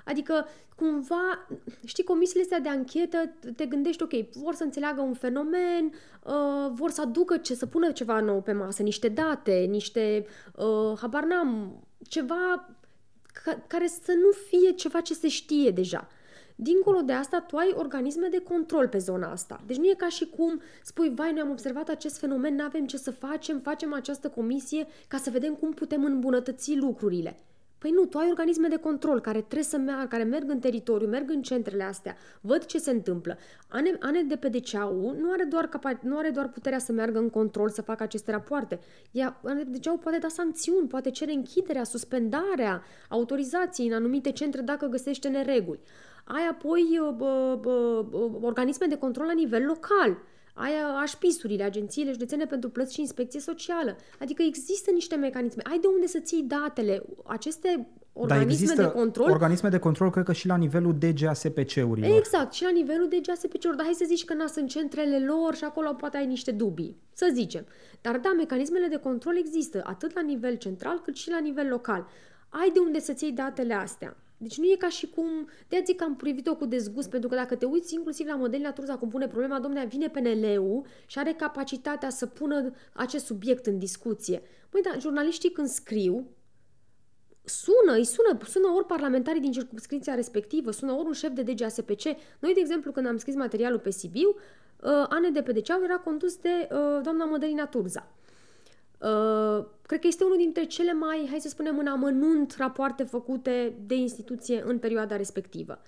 Adică, cumva, știi, comisiile astea de anchetă, te gândești, ok, vor să înțeleagă un fenomen, uh, vor să aducă, ce, să pună ceva nou pe masă, niște date, niște, uh, habar n-am, ceva ca, care să nu fie ceva ce se știe deja. Dincolo de asta, tu ai organisme de control pe zona asta. Deci nu e ca și cum spui, vai, noi am observat acest fenomen, nu avem ce să facem, facem această comisie ca să vedem cum putem îmbunătăți lucrurile. Păi nu, tu ai organisme de control care trebuie să meargă, care merg în teritoriu, merg în centrele astea, văd ce se întâmplă. Ane, Ane de pe DCAU nu are, doar capa- nu are doar puterea să meargă în control, să facă aceste rapoarte. Ea, Ane de DCAU poate da sancțiuni, poate cere închiderea, suspendarea autorizației în anumite centre dacă găsește nereguli. Ai apoi bă, bă, bă, organisme de control la nivel local ai așpisurile, agențiile județene pentru plăți și inspecție socială. Adică există niște mecanisme. Ai de unde să ții datele. Aceste organisme există de control. organisme de control, cred că și la nivelul DGASPC-urilor. Exact, și la nivelul DGASPC-urilor. Dar hai să zici că n sunt centrele lor și acolo poate ai niște dubii. Să zicem. Dar da, mecanismele de control există, atât la nivel central cât și la nivel local. Ai de unde să-ți iei datele astea. Deci nu e ca și cum, de zic că am privit-o cu dezgust, pentru că dacă te uiți inclusiv la Modelina Turza cum pune problema, domnule, vine PNL-ul și are capacitatea să pună acest subiect în discuție. Măi, dar jurnaliștii când scriu, sună, îi sună, sună ori parlamentarii din circunscripția respectivă, sună ori un șef de DGASPC. Noi, de exemplu, când am scris materialul pe Sibiu, uh, Ane de Pedeceau era condus de uh, doamna Mădălina Turza. Uh, cred că este unul dintre cele mai, hai să spunem, în amănunt rapoarte făcute de instituție în perioada respectivă.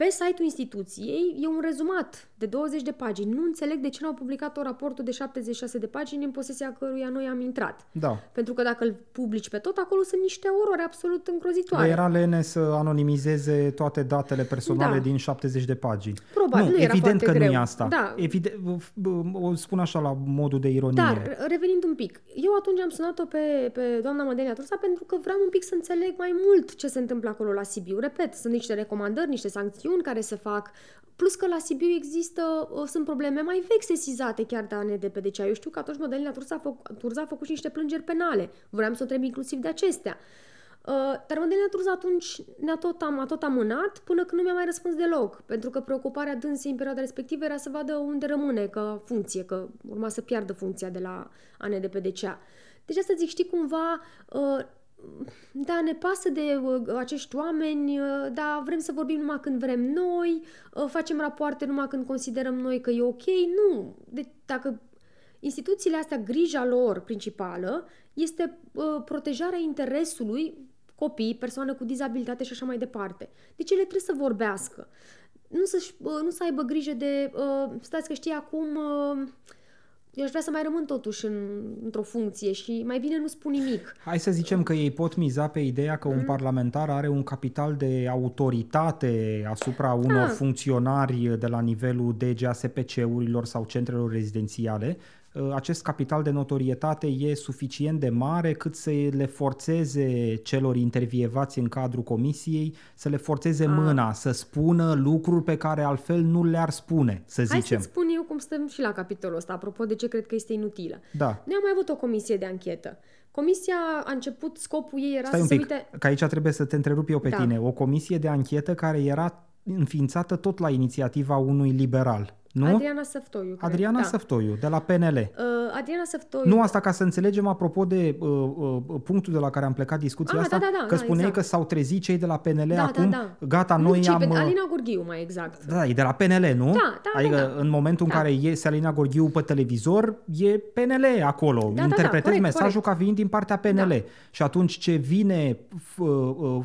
Pe site-ul instituției e un rezumat de 20 de pagini. Nu înțeleg de ce n-au publicat o raportul de 76 de pagini în posesia căruia noi am intrat. Da. Pentru că dacă îl publici pe tot, acolo sunt niște orori absolut îngrozitoare. Le era lene să anonimizeze toate datele personale da. din 70 de pagini. Probabil, nu, nu era evident că greu. nu e asta. Da. Evident, o spun așa la modul de ironie. Dar, revenind un pic, eu atunci am sunat-o pe, pe doamna Mădenia Tursa pentru că vreau un pic să înțeleg mai mult ce se întâmplă acolo la Sibiu. Repet, sunt niște recomandări, niște sancțiuni care se fac, Plus că la Sibiu există, uh, sunt probleme mai vechi sesizate chiar de ANDP. Eu știu că atunci Mădălina Turza a, făc, Turza a făcut și niște plângeri penale. Vreau să o întreb inclusiv de acestea. Uh, dar Mădălina Turza atunci ne-a tot, am, a tot amânat până când nu mi-a mai răspuns deloc. Pentru că preocuparea dânsei în perioada respectivă era să vadă unde rămâne că funcție, că urma să piardă funcția de la ANDP-DCA. Deci asta zic, știi, cumva uh, da, ne pasă de uh, acești oameni, uh, da, vrem să vorbim numai când vrem noi, uh, facem rapoarte numai când considerăm noi că e ok. Nu, de, dacă instituțiile astea, grija lor principală este uh, protejarea interesului copii, persoane cu dizabilitate și așa mai departe. Deci ele trebuie să vorbească. Nu să, uh, nu să aibă grijă de, uh, stați că știi acum... Uh, eu aș vrea să mai rămân totuși în, într-o funcție și mai bine nu spun nimic. Hai să zicem că ei pot miza pe ideea că un mm. parlamentar are un capital de autoritate asupra unor ah. funcționari de la nivelul DGASPC-urilor sau centrelor rezidențiale Uh, acest capital de notorietate e suficient de mare cât să le forțeze celor intervievați în cadrul comisiei să le forțeze A. Ah. mâna, să spună lucruri pe care altfel nu le-ar spune, să zicem. Hai să spun eu cum stăm și la capitolul ăsta, apropo de ce cred că este inutilă. Da. Noi am mai avut o comisie de anchetă. Comisia a început, scopul ei era Stai să un pic, se uite... că aici trebuie să te întrerup eu pe da. tine. O comisie de anchetă care era înființată tot la inițiativa unui liberal. Nu? Adriana Săftoiu. Cred. Adriana da. Săftoiu, de la PNL. Uh, Adriana Săftoiu. Nu asta ca să înțelegem apropo de uh, uh, punctul de la care am plecat discuția ah, asta, da, da, da, că da, spuneai exact. că s-au trezit cei de la PNL da, acum, da, da. gata, nu, noi am... Pe, uh, Alina Gurghiu, mai exact. Da, e de la PNL, nu? Da, da, Adică da, da. în momentul în da. care iese Alina Gurghiu pe televizor, e PNL acolo. Da, Interpretezi da, da, corect, mesajul corect. ca fiind din partea PNL. Da. Și atunci ce vine uh,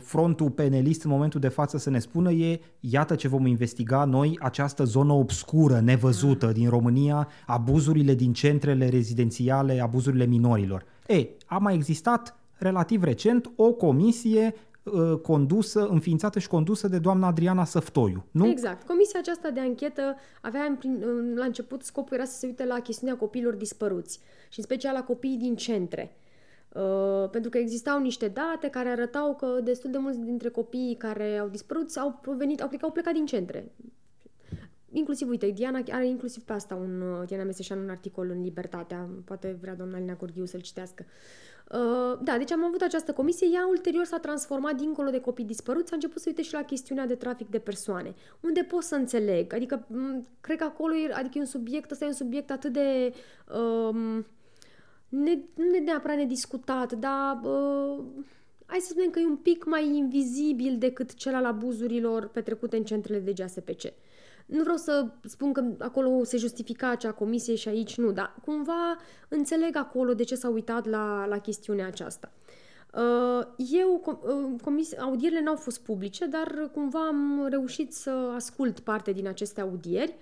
frontul penelist în momentul de față să ne spună e, iată ce vom investiga noi, această zonă obscură, nevăzută din România, abuzurile din centrele rezidențiale, abuzurile minorilor. Ei, a mai existat relativ recent o comisie uh, condusă, înființată și condusă de doamna Adriana Săftoiu, nu? Exact. Comisia aceasta de anchetă avea în prin, la început scopul era să se uite la chestiunea copiilor dispăruți și în special la copiii din centre. Uh, pentru că existau niște date care arătau că destul de mulți dintre copiii care au dispărut au provenit, au, au plecat din centre inclusiv, uite, Diana are inclusiv pe asta un, uh, Diana Meseșan un articol în Libertatea, poate vrea doamna Alina Gorghiu să-l citească. Uh, da, deci am avut această comisie, ea ulterior s-a transformat dincolo de copii dispăruți, a început să uite și la chestiunea de trafic de persoane, unde pot să înțeleg, adică m- cred că acolo e, adică e un subiect, ăsta e un subiect atât de... Um, ne, nu neapărat nediscutat, dar uh, hai să spunem că e un pic mai invizibil decât cel al abuzurilor petrecute în centrele de GASPC. Nu vreau să spun că acolo se justifica acea comisie și aici nu, dar cumva înțeleg acolo de ce s-a uitat la, la chestiunea aceasta. Uh, eu, uh, comis- audierile n-au fost publice, dar cumva am reușit să ascult parte din aceste audieri.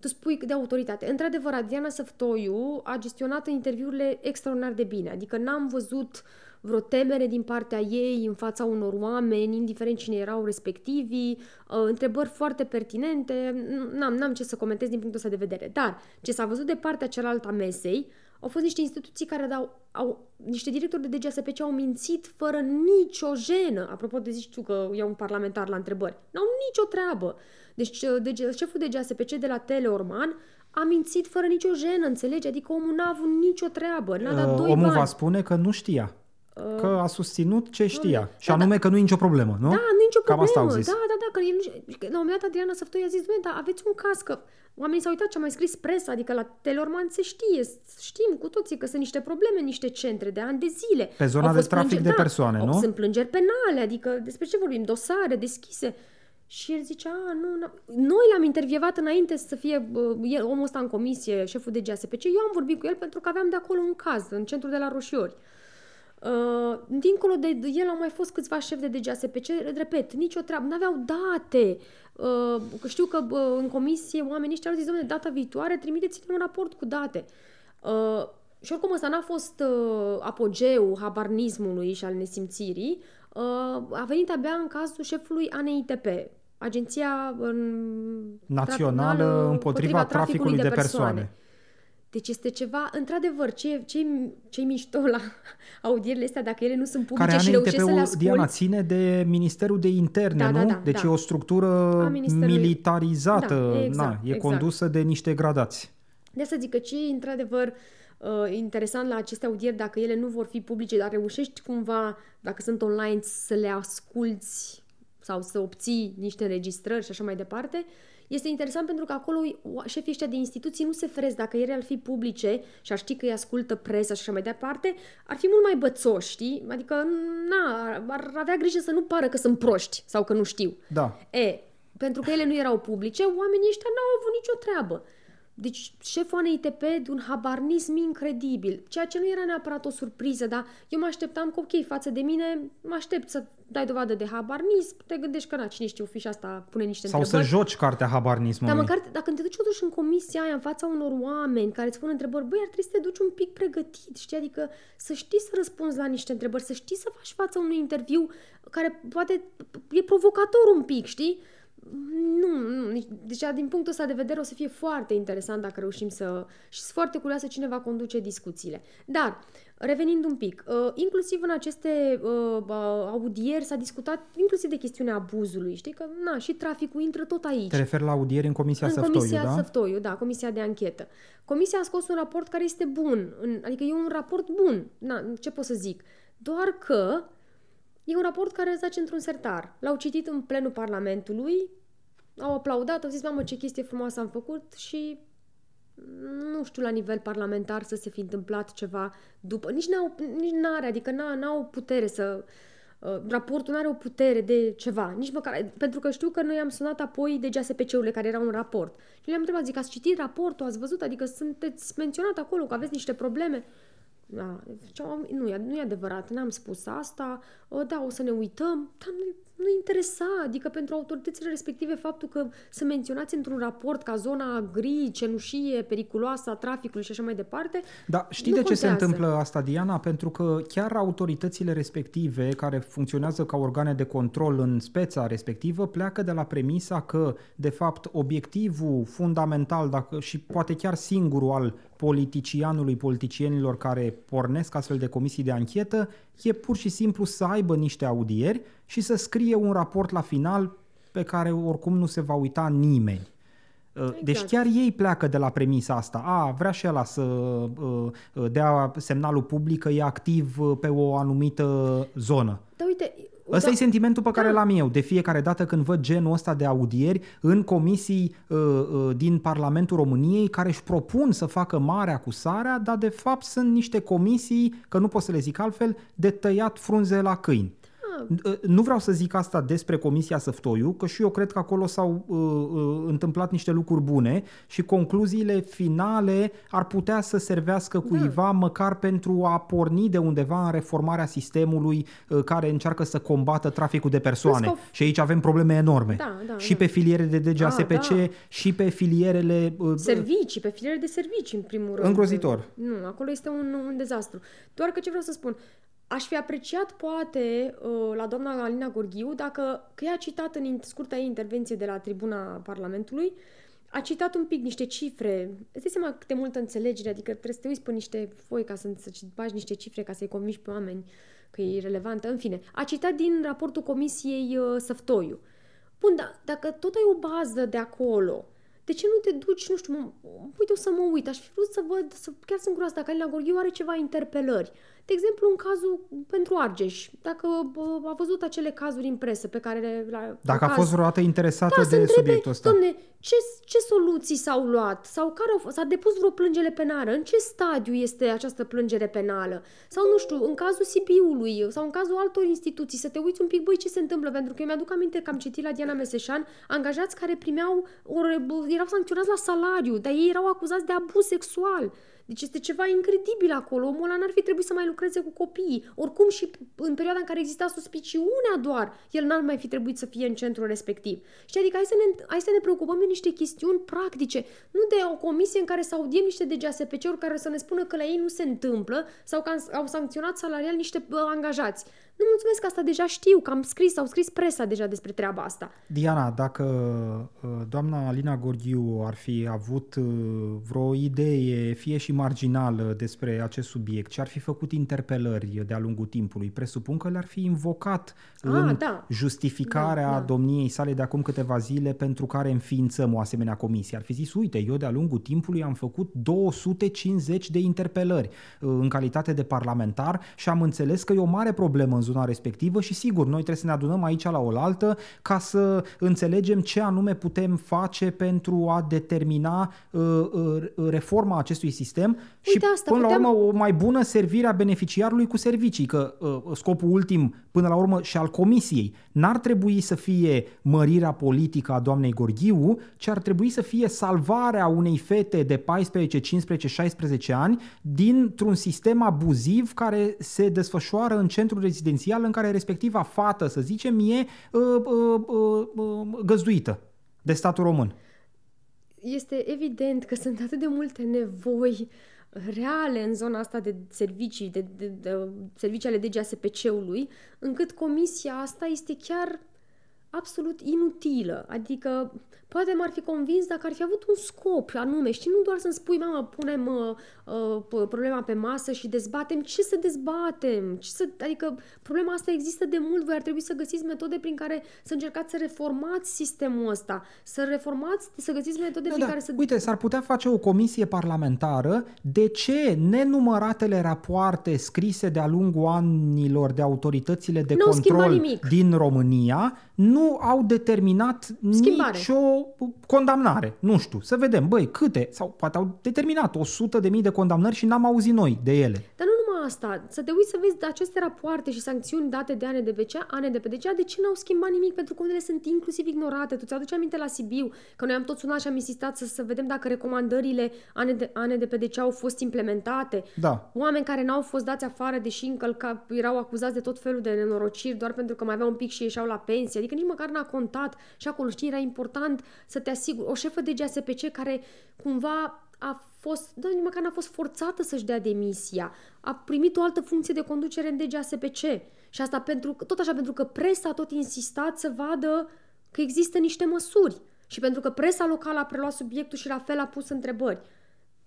Tu spui de autoritate. Într-adevăr, Adriana Săftoiu a gestionat interviurile extraordinar de bine. Adică n-am văzut vreo temere din partea ei în fața unor oameni, indiferent cine erau respectivii, uh, întrebări foarte pertinente. N-am, n-am ce să comentez din punctul ăsta de vedere. Dar ce s-a văzut de partea cealaltă a mesei, au fost niște instituții care au, au niște directori de DGSPC au mințit fără nicio jenă. Apropo de zici tu că e un parlamentar la întrebări. N-au nicio treabă. Deci de, șeful de GSPC de la Teleorman a mințit fără nicio jenă, înțelegi? Adică omul n-a avut nicio treabă, n-a dat uh, doi Omul bani. va spune că nu știa. Uh, că a susținut ce știa. Uh, și da, anume da. că nu e nicio problemă, nu? Da, nu e nicio Cam problemă. asta au zis. Da, da, da. Că el, nu- la un moment dat Adriana Săftoi a zis, "Doamne, dar aveți un caz că oamenii s-au uitat ce a mai scris presa, adică la Telorman se știe, știm cu toții că sunt niște probleme, niște centre de ani de zile. Pe zona Au de fost trafic plângeri- de persoane, au- nu? Sunt plângeri penale, adică despre ce vorbim? Dosare deschise. Și el zicea, a, nu, nu. Noi l-am intervievat înainte să fie uh, el, omul ăsta în comisie, șeful de GSPC. Eu am vorbit cu el pentru că aveam de acolo un caz, în centrul de la Roșiori. Uh, dincolo de el au mai fost câțiva șefi de DGSPC, repet, nicio treabă, n-aveau date. Uh, că știu că uh, în comisie oamenii ăștia au zis, domnule, data viitoare trimiteți-ne un raport cu date. Uh, și oricum ăsta n-a fost uh, apogeu habarnismului și al nesimțirii, uh, a venit abia în cazul șefului ANITP, Agenția um, Națională împotriva traficului de persoane. Deci este ceva, într-adevăr, ce ce ce mișto la audierile astea, dacă ele nu sunt publice Care și reușești să le ANITP-ul, asculti. Diana, ține de Ministerul de Interne, Da, nu? da, da, deci da. e o structură A Ministerului- militarizată, Da, exact, na, e exact. condusă de niște gradați. De asta zic că ce e într-adevăr uh, interesant la aceste audieri, dacă ele nu vor fi publice, dar reușești cumva, dacă sunt online, să le asculți sau să obții niște înregistrări și așa mai departe, este interesant pentru că acolo șefii ăștia de instituții nu se feresc. Dacă ele ar fi publice și ar ști că îi ascultă presa și așa mai departe, ar fi mult mai bățoși, știi? Adică, na, ar avea grijă să nu pară că sunt proști sau că nu știu. Da. E, pentru că ele nu erau publice, oamenii ăștia n-au avut nicio treabă. Deci șeful ANITP de un habarnism incredibil, ceea ce nu era neapărat o surpriză, dar eu mă așteptam că, ok, față de mine, mă aștept să dai dovadă de habarnism, te gândești că, na, cine știu, fișa asta pune niște Sau întrebări. să joci cartea habarnismului. Dar măcar dacă te duci totuși în comisia aia în fața unor oameni care îți pun întrebări, băi, ar trebui să te duci un pic pregătit, știi? Adică să știi să răspunzi la niște întrebări, să știi să faci fața unui interviu care poate e provocator un pic, știi? Nu, nu, nici- deci din punctul ăsta de vedere o să fie foarte interesant dacă reușim să... Și sunt foarte curioasă cine va conduce discuțiile. Dar, revenind un pic, uh, inclusiv în aceste uh, uh, audieri s-a discutat inclusiv de chestiunea abuzului, știi? Că, na, și traficul intră tot aici. Te referi la audieri în Comisia În Săftoiu, Comisia da? Săftoiu, da, Comisia de Anchetă. Comisia a scos un raport care este bun, în, adică e un raport bun, na, ce pot să zic, doar că e un raport care zace într-un sertar. L-au citit în plenul Parlamentului, au aplaudat, au zis, mamă, ce chestie frumoasă am făcut și nu știu la nivel parlamentar să se fi întâmplat ceva după. Nici n-au, nici n-are, adică n-a, n-au putere să... Uh, raportul nu are o putere de ceva, nici măcar, pentru că știu că noi am sunat apoi de GSPC-urile care erau un raport. Și le-am întrebat, zic, ați citit raportul, ați văzut, adică sunteți menționat acolo că aveți niște probleme. Da, ziceau, nu, e, nu e adevărat, n-am spus asta, o, da, o să ne uităm, dar nu, nu interesa, adică pentru autoritățile respective faptul că să menționați într-un raport ca zona gri, cenușie, periculoasă a traficului și așa mai departe. Da, știi nu de ce se contează. întâmplă asta, Diana? Pentru că chiar autoritățile respective, care funcționează ca organe de control în speța respectivă, pleacă de la premisa că, de fapt, obiectivul fundamental dacă, și poate chiar singurul al politicianului, politicienilor care pornesc astfel de comisii de anchetă, e pur și simplu să aibă niște audieri și să scrie un raport la final pe care oricum nu se va uita nimeni. Exact. Deci chiar ei pleacă de la premisa asta. A, vrea și ăla să uh, dea semnalul public că e activ uh, pe o anumită zonă. Da, uite... Ăsta da, e sentimentul pe care da. l-am eu de fiecare dată când văd genul ăsta de audieri în comisii uh, uh, din Parlamentul României care își propun să facă mare acusarea, dar de fapt sunt niște comisii, că nu pot să le zic altfel, de tăiat frunze la câini. Da. Nu vreau să zic asta despre Comisia Săftoiu, că și eu cred că acolo s-au uh, uh, întâmplat niște lucruri bune și concluziile finale ar putea să servească Da. cuiva măcar pentru a porni de undeva în reformarea sistemului uh, care încearcă să combată traficul de persoane. Plus că au- Și aici avem probleme enorme. Da, da, și da. pe filiere de DGASPC, da. și pe filierele... uh, Servicii, pe filiere de servicii, în primul rând. Îngrozitor. Nu, acolo este un, un dezastru. Doar că ce vreau să spun, aș fi apreciat poate uh, la doamna Alina Gorghiu dacă, că ea a citat în in- scurta ei intervenție de la tribuna Parlamentului, a citat un pic niște cifre. Îți dai seama cât de multă înțelegere, adică trebuie să te uiți pe niște foi ca să, să bagi niște cifre ca să-i convingi pe oameni că e relevantă. În fine, a citat din raportul Comisiei uh, Săftoiu. Bun, dar dacă tot ai o bază de acolo, de ce nu te duci, nu știu, mă, uite, o să mă uit, aș fi vrut să văd, să, chiar sunt curioasă dacă Alina Gorghiu are ceva interpelări. De exemplu, în cazul pentru Argeș, dacă bă, a văzut acele cazuri în presă pe care le... La, Dacă a caz- fost vreodată interesată da, să de întrebe, subiectul ăsta. domne, ce, ce soluții s-au luat? Sau care au fost? S-a depus vreo plângere penală? În ce stadiu este această plângere penală? Sau, nu știu, în cazul Sibiului sau în cazul altor instituții, să te uiți un pic, băi, ce se întâmplă? Pentru că eu mi-aduc aminte că am citit la Diana Meseșan angajați care primeau, ore, erau sancționați la salariu, dar ei erau acuzați de abuz sexual. Deci este ceva incredibil acolo. Omul ăla n-ar fi trebuit să mai lucreze cu copiii. Oricum și în perioada în care exista suspiciunea doar, el n-ar mai fi trebuit să fie în centrul respectiv. Și adică hai să, ne, hai să ne preocupăm de niște chestiuni practice, nu de o comisie în care să audiem niște DGASPC-uri care să ne spună că la ei nu se întâmplă sau că au sancționat salarial niște bă, angajați. Nu mulțumesc că asta deja știu, că am scris, au scris presa deja despre treaba asta. Diana, dacă uh, doamna Alina Gorghiu ar fi avut uh, vreo idee, fie și marginală, despre acest subiect și ar fi făcut interpelări de-a lungul timpului, presupun că le-ar fi invocat Ah, în da. justificarea Da, da. domniei sale de acum câteva zile pentru care înființăm o asemenea comisie. Ar fi zis, uite, eu de-a lungul timpului am făcut 250 de interpelări uh, în calitate de parlamentar și am înțeles că e o mare problemă în zona respectivă și sigur, noi trebuie să ne adunăm aici la oaltă ca să înțelegem ce anume putem face pentru a determina uh, uh, reforma acestui sistem și asta, până la puteam- urmă o mai bună servire a beneficiarului cu servicii, că uh, scopul ultim până la urmă și al comisiei n-ar trebui să fie mărirea politică a doamnei Gorghiu, ci ar trebui să fie salvarea unei fete de 14, 15, 16 ani dintr-un sistem abuziv care se desfășoară în centrul rezidențial în care respectiva fată, să zicem, e uh, uh, uh, uh, găzduită de statul român. este evident că sunt atât de multe nevoi reale în zona asta de servicii, de, de, de servicii ale DGASPC-ului, încât comisia asta este chiar absolut inutilă. Adică, poate m-ar fi convins dacă ar fi avut un scop anume. Știi, nu doar să-mi spui, mamă, punem uh, uh, problema pe masă și dezbatem. Ce să dezbatem? Ce să, adică, problema asta există de mult. Voi ar trebui să găsiți metode prin care să încercați să reformați sistemul ăsta. Să reformați, să găsiți metode Da, prin da. care să... Uite, s-ar putea face o comisie parlamentară de ce nenumăratele rapoarte scrise de-a lungul anilor de autoritățile de N-au schimbat control nimic. din România nu au determinat Schimbare. nicio condamnare. Nu știu, să vedem, băi, câte, sau poate au determinat 100 de mii de condamnări și n-am auzit noi de ele. Dar nu numai asta, să te uiți să vezi aceste rapoarte și sancțiuni date de ANDPC, ANDPC, de ce n-au schimbat nimic? Pentru că unele sunt inclusiv ignorate. Tu ți-aduci aminte la Sibiu, că noi am tot sunat și am insistat să, să vedem dacă recomandările AND, ANDPC au fost implementate. Da. Oameni care n-au fost dați afară, deși încălca, erau acuzați de tot felul de nenorociri, doar pentru că mai aveau un pic și ieșeau la pensie. Adică nici măcar n-a contat. Și acolo, știi, era important să te asiguri. O șefă de GSPC care cumva a fost, da, nici măcar n-a fost forțată să-și dea demisia. A primit o altă funcție de conducere în DGASPC. Și asta pentru, tot așa pentru că presa a tot insistat să vadă că există niște măsuri. Și pentru că presa locală a preluat subiectul și la fel a pus întrebări.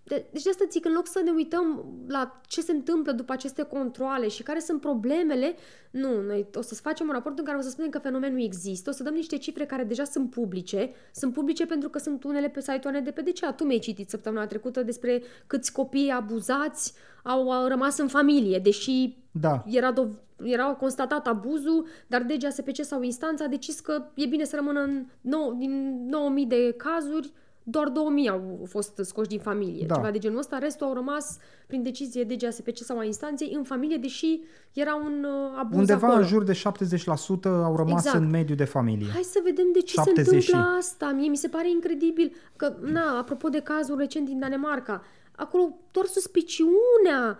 De, deci de asta zic, în loc să ne uităm la ce se întâmplă după aceste controle și care sunt problemele, nu, noi o să facem un raport în care o să spunem că fenomenul există, o să dăm niște cifre care deja sunt publice, sunt publice pentru că sunt unele pe site-ul ANDPDC. Tu mi-ai citit săptămâna trecută despre câți copii abuzați au, au rămas în familie, deși Da. era, dov- era constatat abuzul, dar DGASPC sau instanța a decis că e bine să rămână în nou, din 9000 de cazuri, doar 2000 au fost scoși din familie, Da. ceva de genul ăsta, restul au rămas prin decizie de GASPC sau a instanței în familie, deși era un uh, abuz Undeva acolo. în jur de 70% au rămas Exact. în mediul de familie. Hai să vedem de ce 70 se și- întâmplă asta. Mie mi se pare incredibil că, na, apropo de cazul recent din Danemarca, acolo doar suspiciunea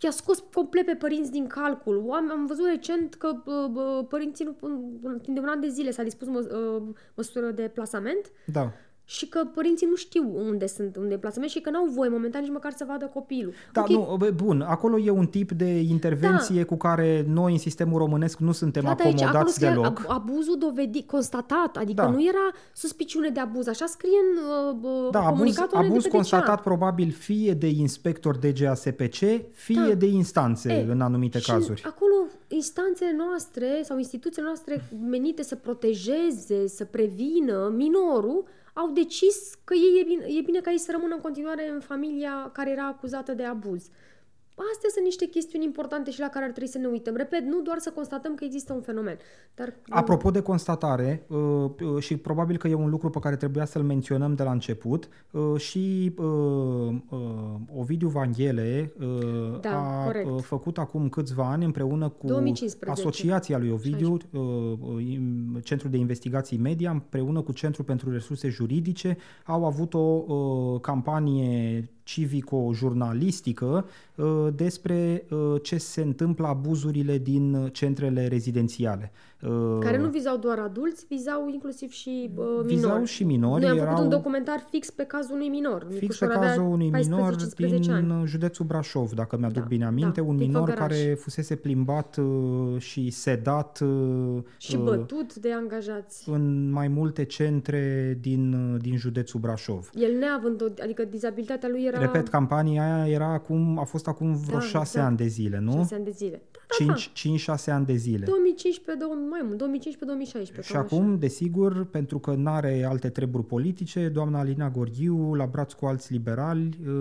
i-a scos complet pe părinți din calcul. Oameni, am văzut recent că bă, bă, părinții nu, pun- timp de un an de zile s-a dispus mă, uh, măsură de plasament Da. Și că părinții nu știu unde sunt, unde e plasament și că n-au voie momentan nici măcar să vadă copilul. Da, Ok, nu, bă, bun, acolo e un tip de intervenție cu care noi în sistemul românesc nu suntem Da, dar aici, acolo acomodați scrie deloc. ab- abuzul dovedit, constatat, adică Da. nu era suspiciune de abuz, așa scrie în uh, Da, abuz, comunicatul abuz NDPDCA. constatat probabil fie de inspector DGASPC, fie Da. de instanțe E, în anumite și cazuri. acolo instanțele noastre sau instituțiile noastre menite să protejeze, să prevină minorul, au decis că ei e bine, e bine ca ei să rămână în continuare în familia care era acuzată de abuz. Astea sunt niște chestiuni importante și la care ar trebui să ne uităm. Repet, nu doar să constatăm că există un fenomen, dar Apropo de constatare, uh, uh, și probabil că e un lucru pe care trebuia să-l menționăm de la început, uh, și uh, uh, Ovidiu Vanghele uh, Da, a corect. uh, făcut acum câțiva ani împreună cu 2015. Asociația lui Ovidiu, uh, uh, im- Centrul de Investigații Media, împreună cu Centrul pentru Resurse Juridice, au avut o uh, campanie civico-jurnalistică uh, despre uh, ce se întâmplă abuzurile din uh, centrele rezidențiale. Uh, care nu vizau doar adulți, vizau inclusiv și uh, minori. Vizau și minori, Noi am erau- făcut un documentar fix pe cazul unui minor. Fix pe Micușor avea cazul unui minor 14-15 din ani. județul Brașov, dacă mi-aduc Da, bine aminte, da, un din minor Făgăraș. care fusese plimbat uh, și sedat uh, Și uh, bătut de angajați. în mai multe centre din, uh, din județul Brașov. El neavând, o, adică dizabilitatea lui era Repet, campania aia era acum, a fost acum vreo Da, șase exact. ani de zile, nu? 6 ani de zile. Da, da, da. 5-6 ani de zile. 2015, 2000, mai mult, 2015-2016. Și cam acum, desigur, pentru că nu are alte treburi politice, doamna Alina Gorghiu, la braț cu alți liberali, uh,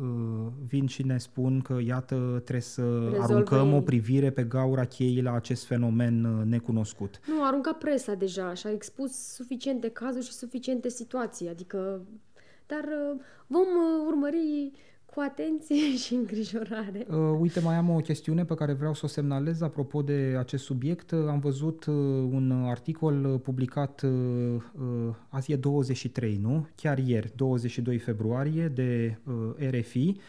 uh, vin și ne spun că, iată, trebuie să Rezolvă aruncăm ei. o privire pe gaura cheii la acest fenomen uh, necunoscut. așa. Nu, a aruncat presa deja și a expus suficiente cazuri și suficiente situații, adică... Dar uh, vom uh, urmări cu atenție și îngrijorare. Uh, uite, mai am o chestiune pe care vreau să o semnalez apropo de acest subiect. Uh, Am văzut uh, un articol uh, publicat, uh, uh, azi e 23, nu? Chiar ieri, 22 februarie, de uh, RFI, uh,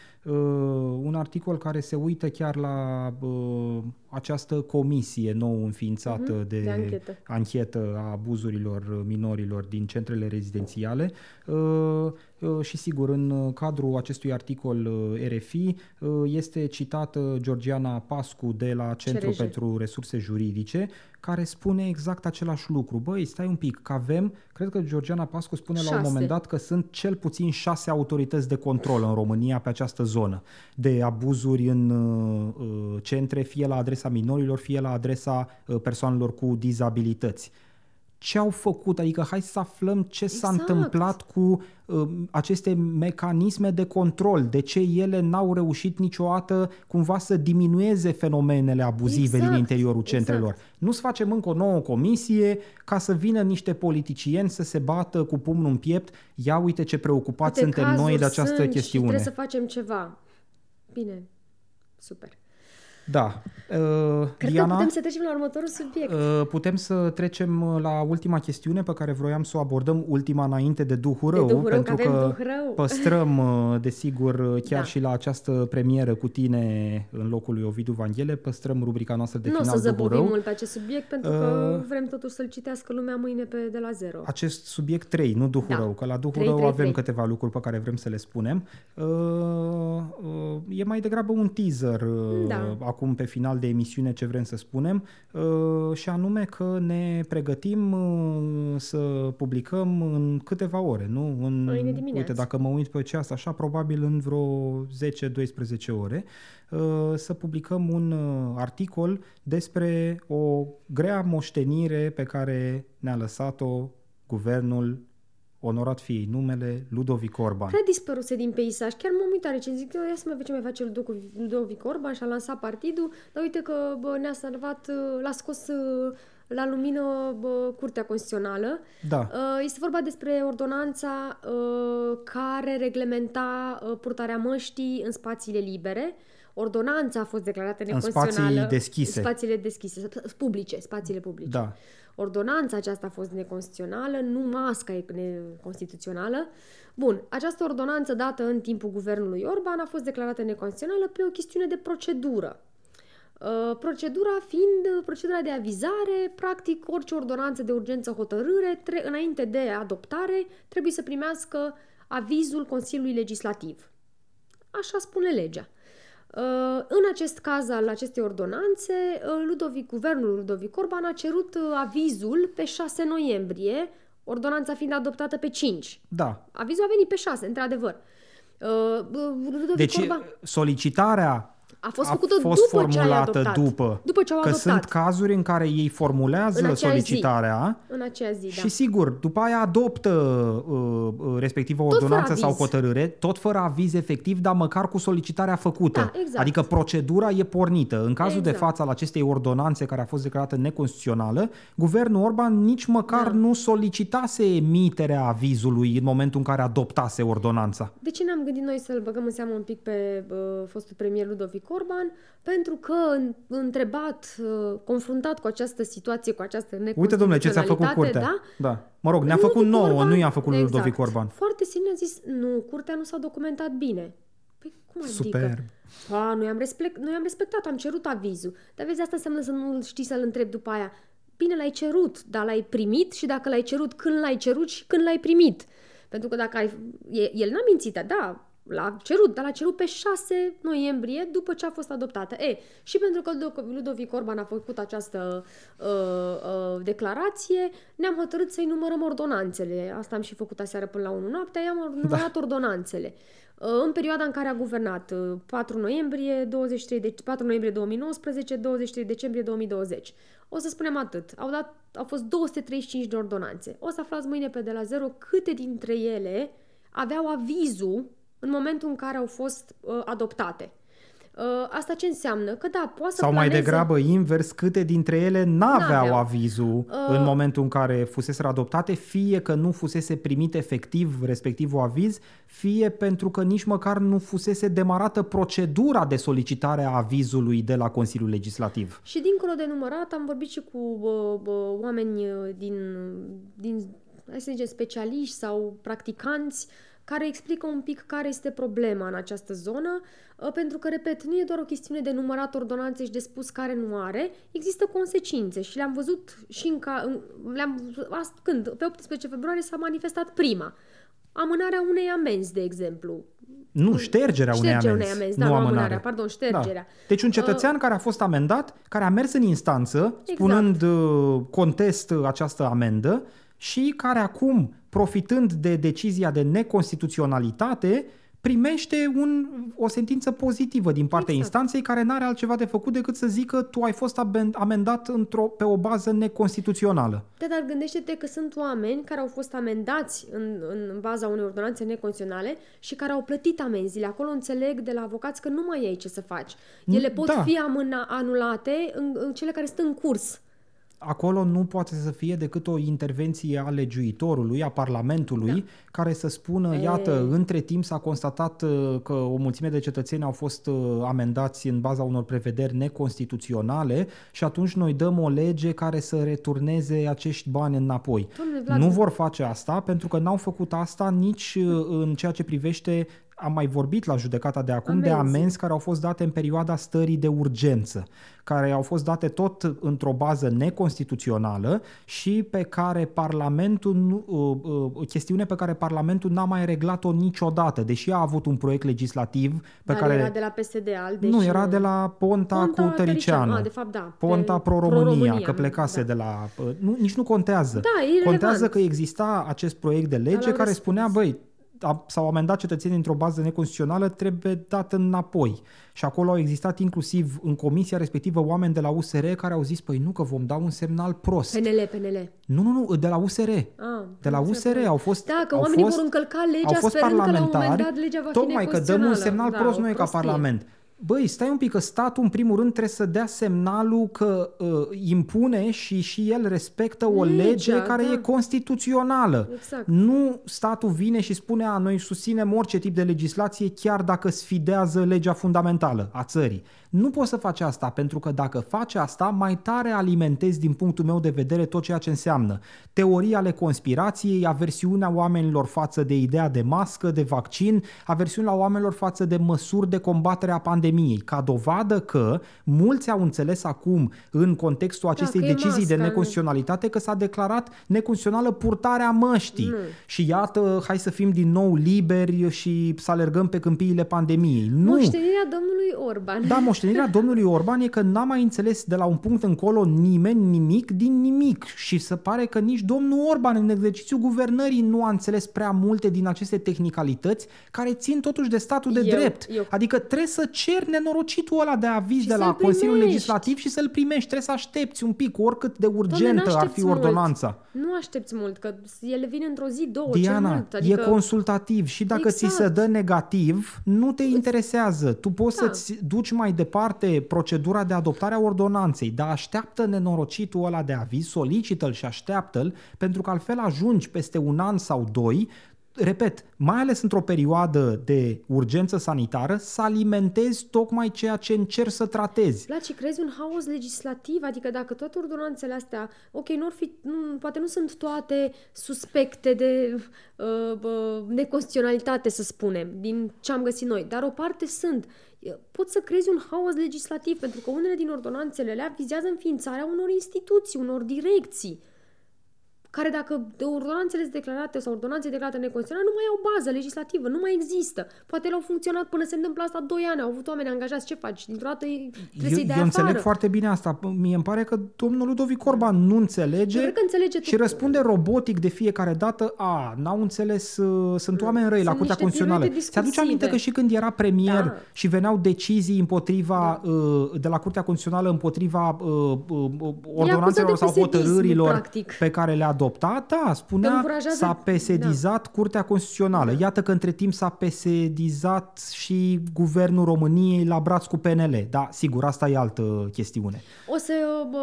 un articol care se uită chiar la uh, această comisie nou înființată Mhm, de, de anchetă. anchetă a abuzurilor minorilor din centrele rezidențiale uh, uh, și sigur în uh, cadrul acestui articol uh, RFI uh, este citată Georgiana Pascu de la Centrul CRJ. pentru Resurse Juridice care spune exact același lucru. Băi, stai un pic, că avem, cred că Georgiana Pascu spune la un Șase. moment dat că sunt cel puțin șase autorități de control în România pe această zonă de abuzuri în uh, uh, centre, fie la adresa minorilor, fie la adresa uh, persoanelor cu dizabilități. Ce au făcut? Adică hai să aflăm ce s-a Exact. întâmplat cu uh, aceste mecanisme de control, de ce ele n-au reușit niciodată cumva să diminueze fenomenele abuzive Exact, din interiorul exact. centrelor. Nu să facem încă o nouă comisie ca să vină niște politicieni să se bată cu pumnul în piept. Ia uite ce preocupați Câte suntem noi de cazuri această sunt chestiune. Și trebuie să facem ceva. Bine, super. Da. Uh, Cred Diana, că putem să trecem la următorul subiect. uh, putem să trecem uh, la ultima chestiune pe care vroiam să o abordăm, ultima înainte de Duhul Rău, Duhul Rău, pentru că avem că Duh Rău. păstrăm, uh, desigur, uh, chiar Da. și la această premieră cu tine în locul lui Ovidiu Vanghele, păstrăm rubrica noastră de nu o final să Duhul zăbovim Rău. mult pe acest subiect, pentru că Uh, vrem totuși să-l citească lumea mâine pe de la zero. acest subiect 3, nu Duhul Da. Rău, că la Duhul Trei, Rău trei, avem trei. câteva lucruri pe care vrem să le spunem. Uh, uh, e mai degrabă un teaser uh, Da. Acum pe final de emisiune ce vrem să spunem uh, și anume că ne pregătim uh, să publicăm în câteva ore, nu? În, Mâine dimineață. uite, dacă mă uit pe ceas așa, probabil în vreo 10-12 ore, uh, să publicăm un uh, articol despre o grea moștenire pe care ne-a lăsat-o guvernul onorat fiei numele Ludovic Orban. Prea dispăruse din peisaj. Chiar m-am uitat recent. Zic, ia să mai vedem ce mai face Ludovic Ludovic Orban și a lansat partidul, dar uite că bă, ne-a salvat, uh, l-a scos uh, la lumină bă, Curtea Constituțională. Da. Uh, Este vorba despre ordonanța uh, care reglementa uh, purtarea măștii în spațiile libere. Ordonanța a fost declarată În neconstituțională. spații deschise. Spațiile deschise, sp- publice, spațiile publice. Da. Ordonanța aceasta a fost neconstituțională, nu masca e neconstituțională. Bun, această ordonanță dată în timpul guvernului Orban a fost declarată neconstituțională pe o chestiune de procedură. Uh, Procedura fiind uh, procedura de avizare, practic orice ordonanță de urgență hotărâre, tre- înainte de adoptare, trebuie să primească avizul Consiliului Legislativ. Așa spune legea. Uh, În acest caz al acestei ordonanțe, uh, Ludovic, guvernul Ludovic Orban a cerut uh, avizul pe 6 noiembrie, ordonanța fiind adoptată pe 5. Da. Avizul a venit pe 6, într-adevăr. Uh, Ludovic Deci Orban solicitarea a fost a făcută fost după ce ai formulată adoptat. după. După ce au că adoptat. sunt cazuri în care ei formulează În aceeași zi. solicitarea În aceea zi, da. și sigur, după aia adoptă uh, uh, respectiva fără ordonanță sau aviz. hotărâre, tot fără aviz efectiv, dar măcar cu solicitarea făcută. Da, exact. Adică procedura e pornită. În cazul de Exact. față al acestei ordonanțe care a fost declarată neconstituțională, guvernul Orban nici măcar Da. nu solicitase emiterea avizului în momentul în care adoptase ordonanța. De ce ne-am gândit noi să-l băgăm în seamă un pic pe uh, fostul premier Ludovic Orban? Pentru că, în- întrebat, uh, confruntat cu această situație, cu această Uite, domnule, ce ți-a făcut curtea. Da? da. Mă rog, ne-a Ludovic făcut nouă, Orban- nu i-a făcut lui exact. Ludovic Orban. Foarte serios a zis, nu, curtea nu s-a documentat bine. Păi cum adică? Superb. A, noi am, respect, noi am respectat, am cerut avizul. Dar vezi, asta înseamnă să nu știi să-l întrebi după aia. Bine, l-ai cerut, dar l-ai primit și dacă l-ai cerut, când l-ai cerut și când l-ai primit. Pentru că dacă ai... e- El n-a mințit, da, l-a cerut, dar l-a cerut pe 6 noiembrie după ce a fost adoptată. E, și pentru că Ludo- Ludovic Orban a făcut această uh, uh, declarație, ne-am hotărât să-i numărăm ordonanțele. Asta am și făcut aseară până la 1 noaptea, i-am numărat da. ordonanțele. Uh, În perioada în care a guvernat, uh, 4 noiembrie, 23 de, 4 noiembrie 2019, 23 decembrie 2020. O să spunem atât. Au, dat, au fost 235 de ordonanțe. O să aflați mâine pe de la zero câte dintre ele aveau avizul în momentul în care au fost uh, adoptate. Uh, asta ce înseamnă? Că da, poate să Sau mai planeze... degrabă invers, câte dintre ele n-aveau N-aveau. avizul Uh. în momentul în care fusese adoptate, fie că nu fusese primit efectiv respectivul aviz, fie pentru că nici măcar nu fusese demarată procedura de solicitare a avizului de la Consiliul Legislativ. Și dincolo de numărat, am vorbit și cu bă, bă, oameni uh, din, din, hai să zicem, specialiști sau practicanți care explică un pic care este problema în această zonă, uh, pentru că, repet, nu e doar o chestiune de numărat ordonanțe și de spus care nu are, există consecințe și le-am văzut și în ca, în, le-am, ast, când, pe 18 februarie s-a manifestat prima. Amânarea unei amenzi, de exemplu. Nu, ștergerea unei Ștergerea amenzi, unei amenzi, nu da, nu amânarea. amânarea, pardon, ștergerea. Da. Deci un cetățean care a fost amendat, care a mers în instanță, spunând uh, contest uh, această amendă și care acum, profitând de decizia de neconstituționalitate, primește un, o sentință pozitivă din partea Exact. instanței care n-are altceva de făcut decât să zică tu ai fost aben- amendat într-o, pe o bază neconstituțională. Da, dar gândește-te că sunt oameni care au fost amendați în, în baza unei ordonanțe neconstituționale și care au plătit amenziile. Acolo înțeleg de la avocați că nu mai ai ce să faci. Ele pot Da. fi amâna, anulate în, în cele care sunt în curs. Acolo nu poate să fie decât o intervenție a legiuitorului, a Parlamentului, da. care să spună, E. iată, între timp s-a constatat uh, că o mulțime de cetățeni au fost uh, amendați în baza unor prevederi neconstituționale și atunci noi dăm o lege care să returneze acești bani înapoi. Doamne, Vlad, Nu vor face asta pentru că n-au făcut asta nici uh, în ceea ce privește am mai vorbit la judecata de acum de Amenzi. amenzi care au fost date în perioada stării de urgență, care au fost date tot într-o bază neconstituțională și pe care Parlamentul, nu- uh, uh, chestiune pe care Parlamentul n-a mai reglat-o niciodată, deși a avut un proiect legislativ pe dar care era de la PSD al, deci nu, era de la Ponta, Ponta cu Tăricianu. Ah, de fapt, da. Ponta Pe- Pro-România, Pro-România, că plecase da. de la... Nu, nici nu contează. Da, e irelevant. Contează că exista acest proiect de lege l-au care răspuns. spunea, băi, a- s-au amendat cetățenii într-o bază neconstituțională, trebuie dat înapoi. Și acolo au existat inclusiv în comisia respectivă oameni de la USR care au zis, păi nu, că vom da un semnal prost. PNL, PNL. Nu, nu, nu, de la USR. Ah, De la am USR înțeles. au fost Da, că au oamenii fost, vor încălca legea au fost sperând că la un moment parlamentari, dat legea va fi tocmai că dăm un neconstituțională. semnal Da, prost o noi ca prostie. Parlament. Băi, stai un pic, că statul în primul rând trebuie să dea semnalul că uh, impune și și el respectă o Legea, lege care da. e constituțională. Exact. Nu statul vine și spune, a, noi susținem orice tip de legislație chiar dacă sfidează legea fundamentală a țării. Nu poți să faci asta, pentru că dacă faci asta, mai tare alimentezi din punctul meu de vedere tot ceea ce înseamnă teoria ale conspirației, aversiunea oamenilor față de ideea de mască, de vaccin, aversiunea oamenilor față de măsuri de combatere a pandemiei, ca dovadă că mulți au înțeles acum în contextul acestei că e decizii de masca, neconstituționalitate că s-a declarat neconstituțională purtarea măștii. Nu. Și iată, hai să fim din nou liberi și să alergăm pe câmpiile pandemiei. Nu! Moștenirea domnului Orban. Da, moștenirea domnului Orban e că n-a mai înțeles de la un punct încolo nimeni nimic din nimic și se pare că nici domnul Orban în exercițiul guvernării nu a înțeles prea multe din aceste tehnicalități care țin totuși de statul de Eu- drept. eu- Adică trebuie să ceri nenorocitul ăla de aviz Și de la să-l Consiliul primești. Legislativ și să-l primești. Trebuie să aștepți un pic, oricât de Doamne, urgentă ar fi n-aștepți mult. ordonanța. Nu aștepți mult, că ele vin într-o zi, două, cel Diana, mult. Adică... e consultativ și dacă ți se Exact. dă negativ, nu te interesează. Tu poți Da. să-ți duci mai departe procedura de adoptare a ordonanței, dar așteaptă nenorocitul ăla de aviz, solicită-l și așteaptă-l, pentru că altfel ajungi peste un an sau doi repet, mai ales într-o perioadă de urgență sanitară, să alimentezi tocmai ceea ce încerci să tratezi. Vlad, și crezi un haos legislativ? Adică dacă toate ordonanțele astea, ok, nu fi, nu, poate nu sunt toate suspecte de uh, uh, neconstituționalitate, să spunem, din ce am găsit noi, dar o parte sunt. Poți să crezi un haos legislativ, pentru că unele din ordonanțele alea vizează înființarea unor instituții, unor direcții care dacă de ordonanțele sunt declarate sau ordonanțe declarate neconstituționale nu mai au bază legislativă, nu mai există. Poate ele au funcționat până se întâmplă asta 2 ani, au avut oameni angajați, ce faci? Dintr-o dată îi- trebuie Eu, să-i dai eu afară. înțeleg foarte bine asta. Mie îmi pare că domnul Ludovic Orban nu înțelege, Eu cred că înțelege și tu- răspunde robotic de fiecare dată, a, n-au înțeles, uh, sunt oameni răi la Sunt Curtea niște Constituțională. piruete Ți-aduce aminte că discursive. și când era premier Da. și veneau decizii împotriva, uh, de la Curtea Constituțională împotriva uh, uh, ordonanțelor de sau pesedism, hotărârilor practic. pe care le-a adoptat, da, Că spunea încurajează- s-a pesedizat Curtea Constituțională. Da. Iată că între timp s-a pesedizat și Guvernul României la braț cu PNL. Da, sigur, asta e altă chestiune. O să, bă,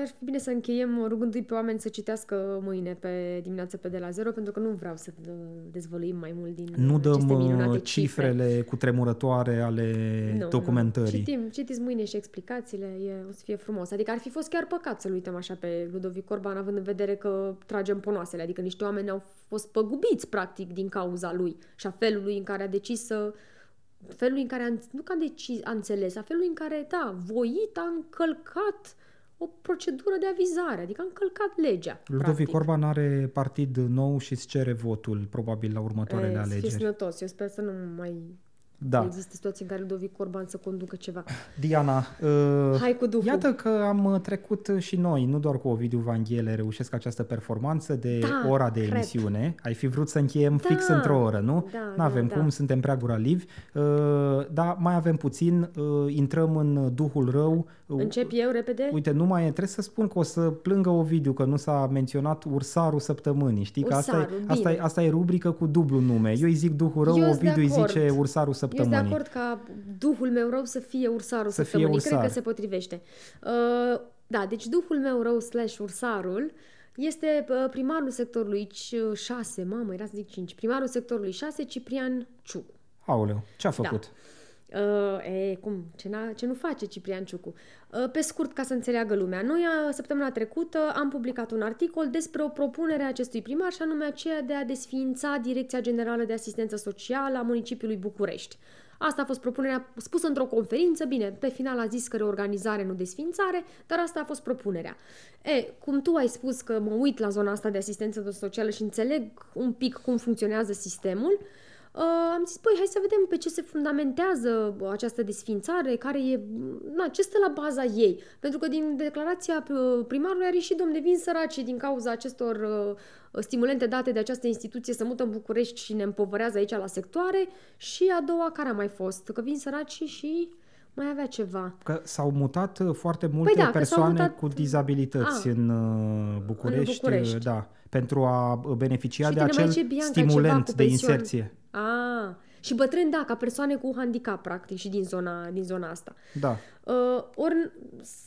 ar fi bine să încheiem rugându-i pe oameni să citească mâine pe dimineață pe de la zero, pentru că nu vreau să uh, dezvăluim mai mult din Nu dăm aceste uh, minunate cifrele cu tremurătoare ale Nu, documentării. Nu. Citim, citiți mâine și explicațiile, e, o să fie frumos. Adică ar fi fost chiar păcat să-l uităm așa pe Ludovic Orban, având în vedere că tragem ponoasele, adică niște oameni au fost păgubiți, practic, din cauza lui și a felului în care a decis să felul în care a, nu că a decis, a înțeles, a felului în care, da, voit a încălcat o procedură de avizare, adică a încălcat legea. Ludovic practic. Orban are partid nou și îți cere votul probabil la următoarele E, să fie alegeri. sănătos. Eu sper să nu mai Da. există situații în care Ludovic Orban să conducă ceva. Diana, uh, Hai cu duhul. iată că am uh, trecut și noi, nu doar cu Ovidiu Vanghele, reușesc această performanță de Da, ora de cred. emisiune. Ai fi vrut să încheiem Da, fix într-o oră, nu? da, N-avem da, cum, da. suntem prea guralivi. Uh, dar mai avem puțin, uh, intrăm în duhul rău. Uh, Încep eu repede? Uite, nu mai e, trebuie să spun că o să plângă Ovidiu că nu s-a menționat ursarul săptămânii, știi? Că asta, e, Ursarul, asta, e, bine. asta e rubrică cu dublu nume. Eu îi zic duhul rău, Eu sunt de Ovidiu îi acord. zice ursarul Eu sunt de săptămânii. acord ca duhul meu rău să fie ursarul Să fie săptămânii. ursar. Cred că se potrivește. Uh, da, deci duhul meu rău slash ursarul este uh, primarul sectorului 6, mamă, era să zic 5, primarul sectorului 6, Ciprian Ciucu. Aoleu, ce-a Da. făcut? Uh, e, cum? Ce, n-a, ce nu face Ciprian Ciucu? Uh, pe scurt, ca să înțeleagă lumea, noi uh, săptămâna trecută am publicat un articol despre o propunere a acestui primar și anume aceea de a desființa Direcția Generală de Asistență Socială a municipiului București. Asta a fost propunerea spusă într-o conferință, bine, pe final a zis că reorganizare, nu desfințare, dar asta a fost propunerea. E, cum tu ai spus că mă uit la zona asta de asistență socială și înțeleg un pic cum funcționează sistemul, Uh, am zis, păi, hai să vedem pe ce se fundamentează această desfințare, care e, na, ce stă la baza ei. Pentru că din declarația uh, primarului a ieșit, domne, vin săraci din cauza acestor uh, stimulente date de această instituție să mută în București și ne împovărează aici la sectoare. Și a doua, care a mai fost? Că vin săraci și mai avea ceva. Că s-au mutat uh, foarte multe da, că s-au persoane mutat- cu dizabilități A, în uh, București, în București. uh, da, pentru a beneficia Și de tine mai acel zice, Bianca, ceva stimulent cu de pensiuni. inserție. A, Și bătrâni, da, ca persoane cu handicap, practic, și din zona, din zona asta. Da. Uh, ori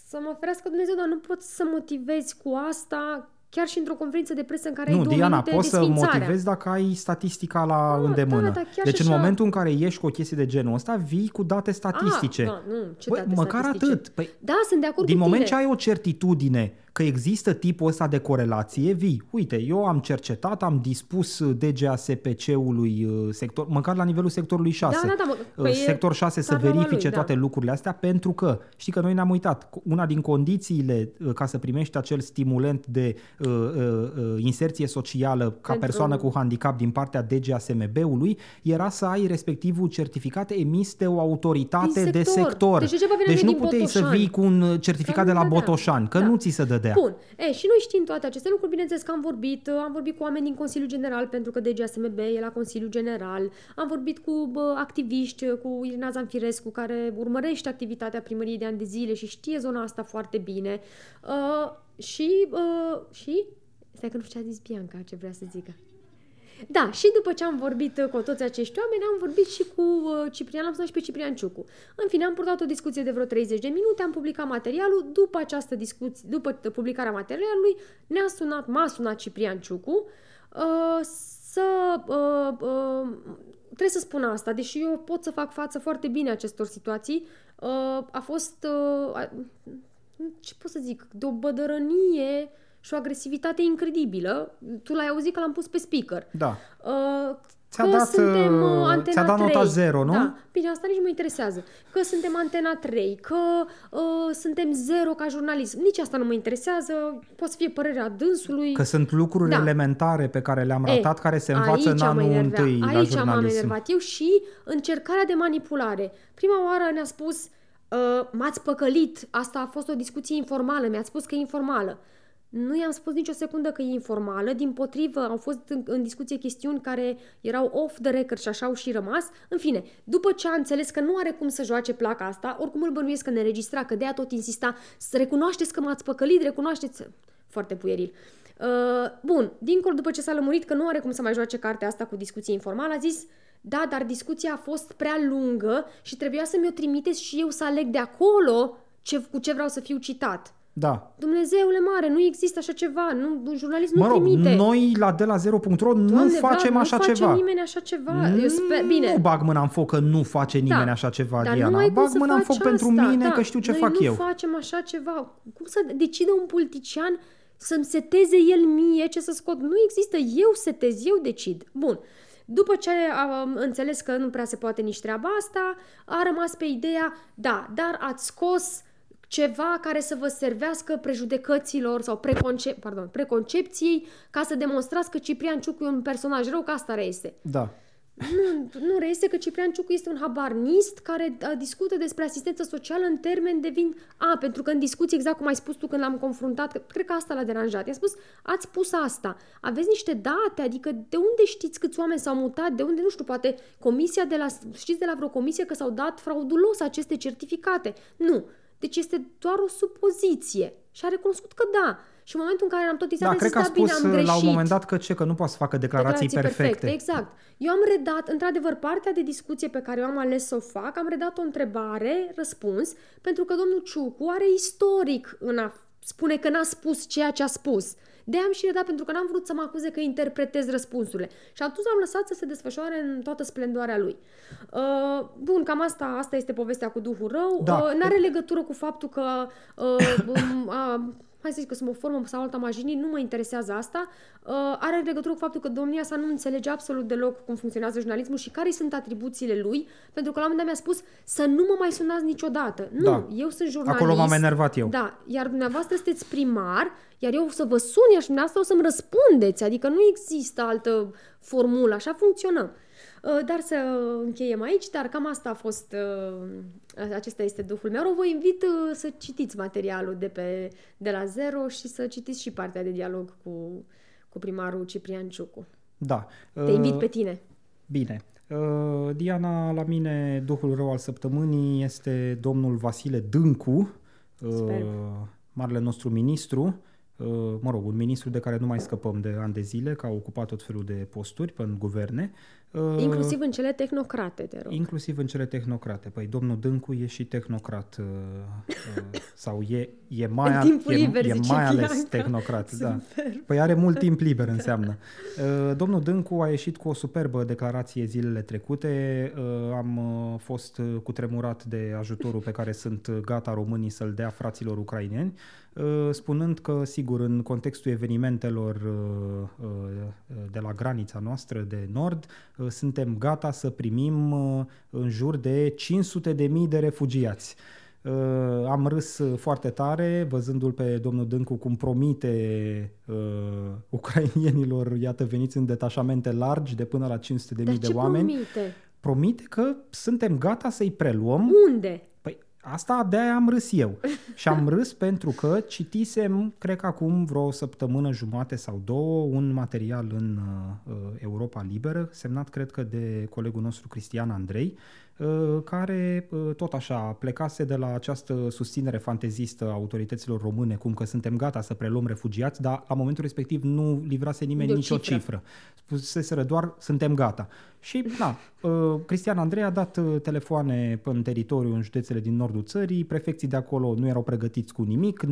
să mă ferească Dumnezeu, dar nu poți să motivezi cu asta chiar și într-o conferință de presă în care nu, ai două Diana, minute poți să desfințarea. motivezi dacă ai statistica la Ah, îndemână. da, da, chiar deci și în așa. momentul în care ieși cu o chestie de genul ăsta, vii cu date statistice. Ah, da, nu, ce Băi, date măcar statistice? atât. Păi, Da, sunt de acord din cu moment tine. ce ai o certitudine că există tipul ăsta de corelație, vii. Uite, eu am cercetat, am dispus DGASPC-ului uh, sector, măcar la nivelul sectorului 6. Da, da, da, mă- uh, păi e sector 6 să partea verifice lui, da. toate lucrurile astea pentru că, știi că noi ne-am uitat, una din condițiile uh, ca să primești acel stimulent de uh, uh, uh, inserție socială ca Pentru- persoană cu handicap din partea DGASMB-ului era să ai respectivul certificat emis de o autoritate Din de sector. sector. Deci degeaba veneam deci noi nu din puteai să Botoșani. vii cu un uh, certificat Că de nu la dădea. Botoșani, că Da. nu ți se dădea. Bun. E, și noi știm toate aceste lucruri, bineînțeles că am vorbit, am vorbit cu oameni din Consiliul General, pentru că DGSMB e la Consiliul General, am vorbit cu bă, activiști, cu Irina Zanfirescu, care urmărește activitatea primăriei de ani de zile și știe zona asta foarte bine. Uh, și, uh, și, stai că nu știu ce a zis Bianca, ce vrea să zică. Da, și după ce am vorbit uh, cu toți acești oameni, am vorbit și cu uh, Ciprian, am sunat și pe Ciprian Ciucu. În fine, am purtat o discuție de vreo 30 de minute, am publicat materialul. După această discuție, după publicarea materialului, ne-a sunat, m-a sunat Ciprian Ciucu uh, să... Uh, uh, trebuie să spun asta, deși eu pot să fac față foarte bine acestor situații, uh, a fost... Uh, a, ce pot să zic, de o bădărănie și o agresivitate incredibilă. Tu l-ai auzit că l-am pus pe speaker. Da. Uh, Ți-a că dat, suntem uh, uh, Antena ți-a dat nota 3. zero, nu? Da. Bine, asta nici nu mă interesează. Că suntem Antena 3, că uh, suntem zero ca jurnalism. Nici asta nu mă interesează. Poate să fie părerea dânsului. Că sunt lucruri Da. elementare pe care le-am E, ratat, care se învață în aici m-a anul enervat. întâi la Aici m-am jurnalism. enervat eu și încercarea de manipulare. Prima oară ne-a spus, uh, m-ați păcălit, asta a fost o discuție informală, mi-ați spus că e informală. Nu i-am spus nicio secundă că e informală, din potrivă au fost în, în discuție chestiuni care erau off the record și așa au și rămas. În fine, după ce a înțeles că nu are cum să joace placa asta, oricum îl bănuiesc că ne registra, că de-aia tot insista să recunoașteți că m-ați păcălit, recunoașteți... Foarte pueril. Uh, bun, dincolo după ce s-a lămurit că nu are cum să mai joace cartea asta cu discuție informală, a zis da, dar discuția a fost prea lungă și trebuia să mi-o trimiteți și eu să aleg de acolo ce, cu ce vreau să fiu citat. Da. Dumnezeule mare, nu există așa ceva, nu, jurnalism Mă nu rog, trimite. noi la de la 0.ro nu Doamne, facem Vlad, așa nu face ceva. nimeni așa ceva. Eu sper, bine. Nu bag mâna în foc că nu face nimeni Da. așa ceva, Dar Diana. nu ai cum bag să mâna în faci foc pentru asta. mine da. că știu ce Noi fac nu eu. facem așa ceva. Cum să decide un politician să-mi seteze el mie ce să scot? Nu există. Eu setez, eu decid. Bun. După ce am înțeles că nu prea se poate nici treaba asta, a rămas pe ideea, da, dar ați scos ceva care să vă servească prejudecăților sau preconce- pardon, preconcepției ca să demonstrați că Ciprian Ciucu e un personaj rău, că asta reiese. Da. Nu, nu reiese că Ciprian Ciucu este un habarnist care uh, discută despre asistență socială în termen de vin... A, pentru că în discuție, exact cum ai spus tu când l-am confruntat, că, cred că asta l-a deranjat. I-a spus, ați spus asta, aveți niște date, adică de unde știți câți oameni s-au mutat, de unde, nu știu, poate comisia de la... Știți de la vreo comisie că s-au dat fraudulos aceste certificate? Nu. Deci este doar o supoziție. Și a recunoscut că da. Și în momentul în care am tot Da, am cred zis, că a da, bine, spus am uh, greșit. la un moment dat că ce, că nu poate să facă declarații, perfecte. Exact. Eu am redat, într-adevăr, partea de discuție pe care eu am ales să o fac, am redat o întrebare, răspuns, pentru că domnul Ciucu are istoric în a spune că n-a spus ceea ce a spus. De am și redat pentru că n-am vrut să mă acuze că interpretez răspunsurile. Și atunci am lăsat să se desfășoare în toată splendoarea lui. Uh, bun, cam asta, asta este povestea cu Duhul Rău. Da. Uh, n-are legătură cu faptul că uh, um, uh, hai să zic că sunt o formă sau alta maginii, nu mă interesează asta. Uh, are legătură cu faptul că domnia sa nu înțelege absolut deloc cum funcționează jurnalismul și care sunt atribuțiile lui, pentru că la un moment dat mi-a spus să nu mă mai sunați niciodată. Nu, Da. eu sunt jurnalist. Acolo m-am enervat eu. Da, iar dumneavoastră sunteți primar, iar eu o să vă sun, iar și dumneavoastră o să-mi răspundeți, adică nu există altă formulă, așa funcționăm. Uh, Dar să încheiem aici, dar cam asta a fost, uh, acesta este duhul meu. Vă invit uh, să citiți materialul de, pe, de la zero și să citiți și partea de dialog cu, cu primarul Ciprian Ciucu. Da. Te invit Uh, pe tine. Bine. Uh, Diana, la mine, duhul rău al săptămânii este domnul Vasile Dâncu, uh, Sper. marele nostru ministru. mă rog, un ministru de care nu mai scăpăm de ani de zile, că a ocupat tot felul de posturi pe în guverne. Uh, inclusiv în cele tehnocrate, te rog. Inclusiv în cele tehnocrate. Păi domnul Dâncu e și tehnocrat sau e, e mai, în timpul e, liber, e mai ales Bianca. tehnocrat. Da. Păi are mult timp liber înseamnă. Domnul Dâncu a ieșit cu o superbă declarație zilele trecute. Am fost cutremurat de ajutorul pe care sunt gata românii să-l dea fraților ucraineni Uh, spunând că, sigur, în contextul evenimentelor uh, uh, de la granița noastră de nord, suntem gata să primim în jur de 500 de mii de refugiați. Am râs foarte tare văzându-l pe domnul Dâncu cum promite uh, ucrainienilor, iată, veniți în detașamente largi de până la 500 de mii de oameni. promite? Promite că suntem gata să-i preluăm. Unde? Asta de-aia am râs eu. Și am râs pentru că citisem, cred că acum vreo săptămână jumate sau două, un material în uh, Europa Liberă, semnat cred că de colegul nostru Cristian Andrei, Uh, care uh, tot așa plecase de la această susținere fantezistă a autorităților române, cum că suntem gata să preluăm refugiați, dar la momentul respectiv nu livrase nimeni nicio cifră. cifră. Spuseseră doar suntem gata. Și, da, uh, Cristian Andrei a dat telefoane în teritoriu, în județele din nordul țării, prefecții de acolo nu erau pregătiți cu nimic,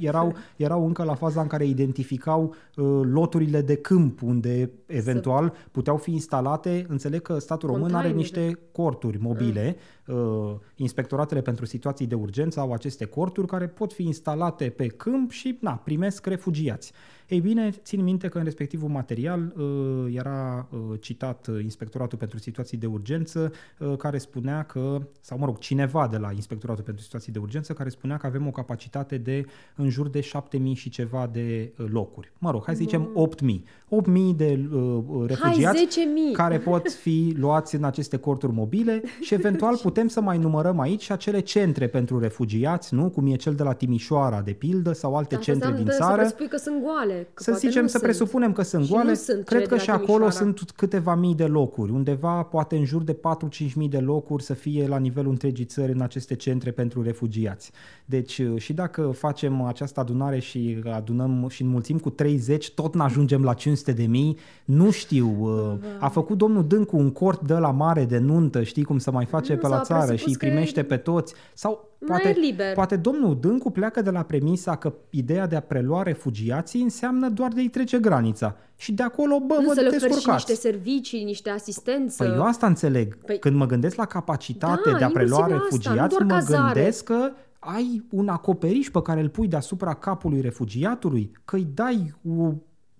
erau, erau încă la faza în care identificau loturile de câmp unde eventual puteau fi instalate. Înțeleg că statul român are niște corturi mobile. Mm. Inspectoratele pentru situații de urgență au aceste corturi care pot fi instalate pe câmp și na, primesc refugiați. Ei bine, țin minte că în respectivul material uh, era uh, citat uh, Inspectoratul pentru Situații de Urgență care spunea că, sau mă rog, cineva de la Inspectoratul pentru Situații de Urgență care spunea că avem o capacitate de în jur de 7000 și ceva de locuri. Mă rog, hai să zicem 8000. 8000 de uh, refugiați hai, care pot fi luați în aceste corturi mobile și eventual putem să mai numărăm aici acele centre pentru refugiați, nu? Cum e cel de la Timișoara, de pildă, sau alte Dar centre din țară. Să spui că sunt goale. Că să zicem, să presupunem că sunt goale, sunt cred că și acolo sunt câteva mii de locuri, undeva poate în jur de 4-5 mii de locuri să fie la nivelul întregii țări în aceste centre pentru refugiați. Deci și dacă facem această adunare și adunăm și înmulțim cu 30, tot ne ajungem la 500 de mii, nu știu, a făcut domnul Dâncu un cort de la mare de nuntă, știi cum să mai face nu, pe la țară și îi primește pe toți, sau Poate, liber. poate domnul Dâncu pleacă de la premisa că ideea de a prelua refugiații înseamnă doar de a-i trece granița. Și de acolo, bă, nu vă să descurcați. niște servicii, niște asistență. Păi eu asta înțeleg. Păi... Când mă gândesc la capacitate da, de a prelua refugiați, mă cazare. gândesc că ai un acoperiș pe care îl pui deasupra capului refugiatului, că îi dai o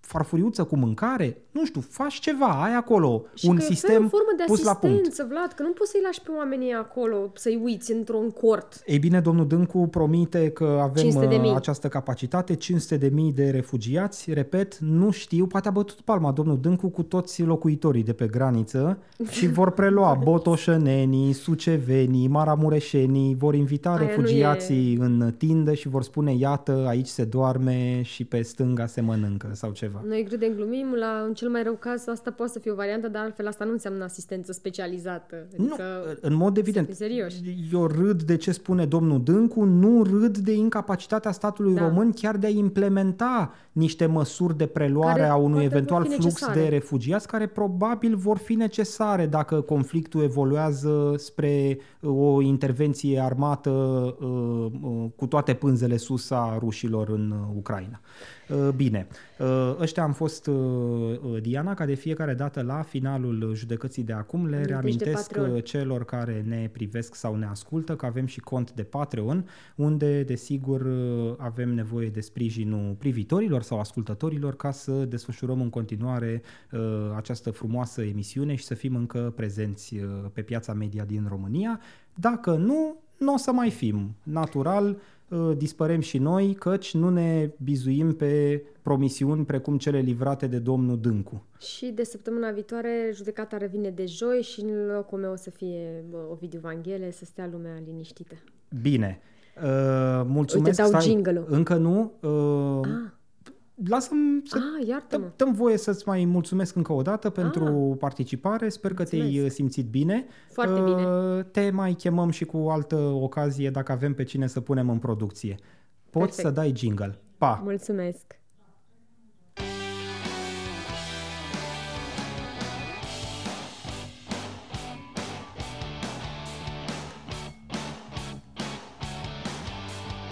farfuriuță cu mâncare, nu știu, faci ceva, ai acolo și un sistem o formă de pus la punct. Vlad, că nu poți să-i lași pe oamenii acolo, să-i uiți într-un cort. Ei bine, domnul Dâncu promite că avem uh, această capacitate, 500 de mii de refugiați, repet, nu știu, poate a bătut palma domnul Dâncu cu toți locuitorii de pe graniță și vor prelua botoșănenii, sucevenii, maramureșenii, vor invita Aia refugiații în tindă și vor spune, iată, aici se doarme și pe stânga se mănâncă sau ceva. Noi credem glumim la în cel mai rău caz asta poate să fie o variantă, dar altfel asta nu înseamnă asistență specializată. Adică nu, în mod evident. Eu râd de ce spune domnul Dâncu, nu râd de incapacitatea statului da. român chiar de a implementa niște măsuri de preluare care a unui eventual flux necesare. de refugiați care probabil vor fi necesare dacă conflictul evoluează spre uh, o intervenție armată uh, uh, cu toate pânzele sus a rușilor în Ucraina. Bine, ăștia am fost Diana, ca de fiecare dată la finalul judecății de acum le reamintesc celor care ne privesc sau ne ascultă că avem și cont de Patreon, unde desigur avem nevoie de sprijinul privitorilor sau ascultătorilor ca să desfășurăm în continuare uh, această frumoasă emisiune și să fim încă prezenți uh, pe piața media din România. Dacă nu, nu o să mai fim. Natural, uh, dispărem și noi, căci nu ne bizuim pe promisiuni precum cele livrate de domnul Dâncu. Și de săptămâna viitoare judecata revine de joi și în locul meu o să fie Ovidiu Vanghele, să stea lumea liniștită. Bine. Uh, mulțumesc. Uite, dau jingle Încă nu. Uh, ah lasă-mi să ah, dăm voie să-ți mai mulțumesc încă o dată pentru ah. participare. Sper că Mulțumesc. te-ai uh, simțit bine. Foarte uh, bine. Te mai chemăm și cu altă ocazie dacă avem pe cine să punem în producție. Poți Perfect. să dai jingle. Pa! Mulțumesc!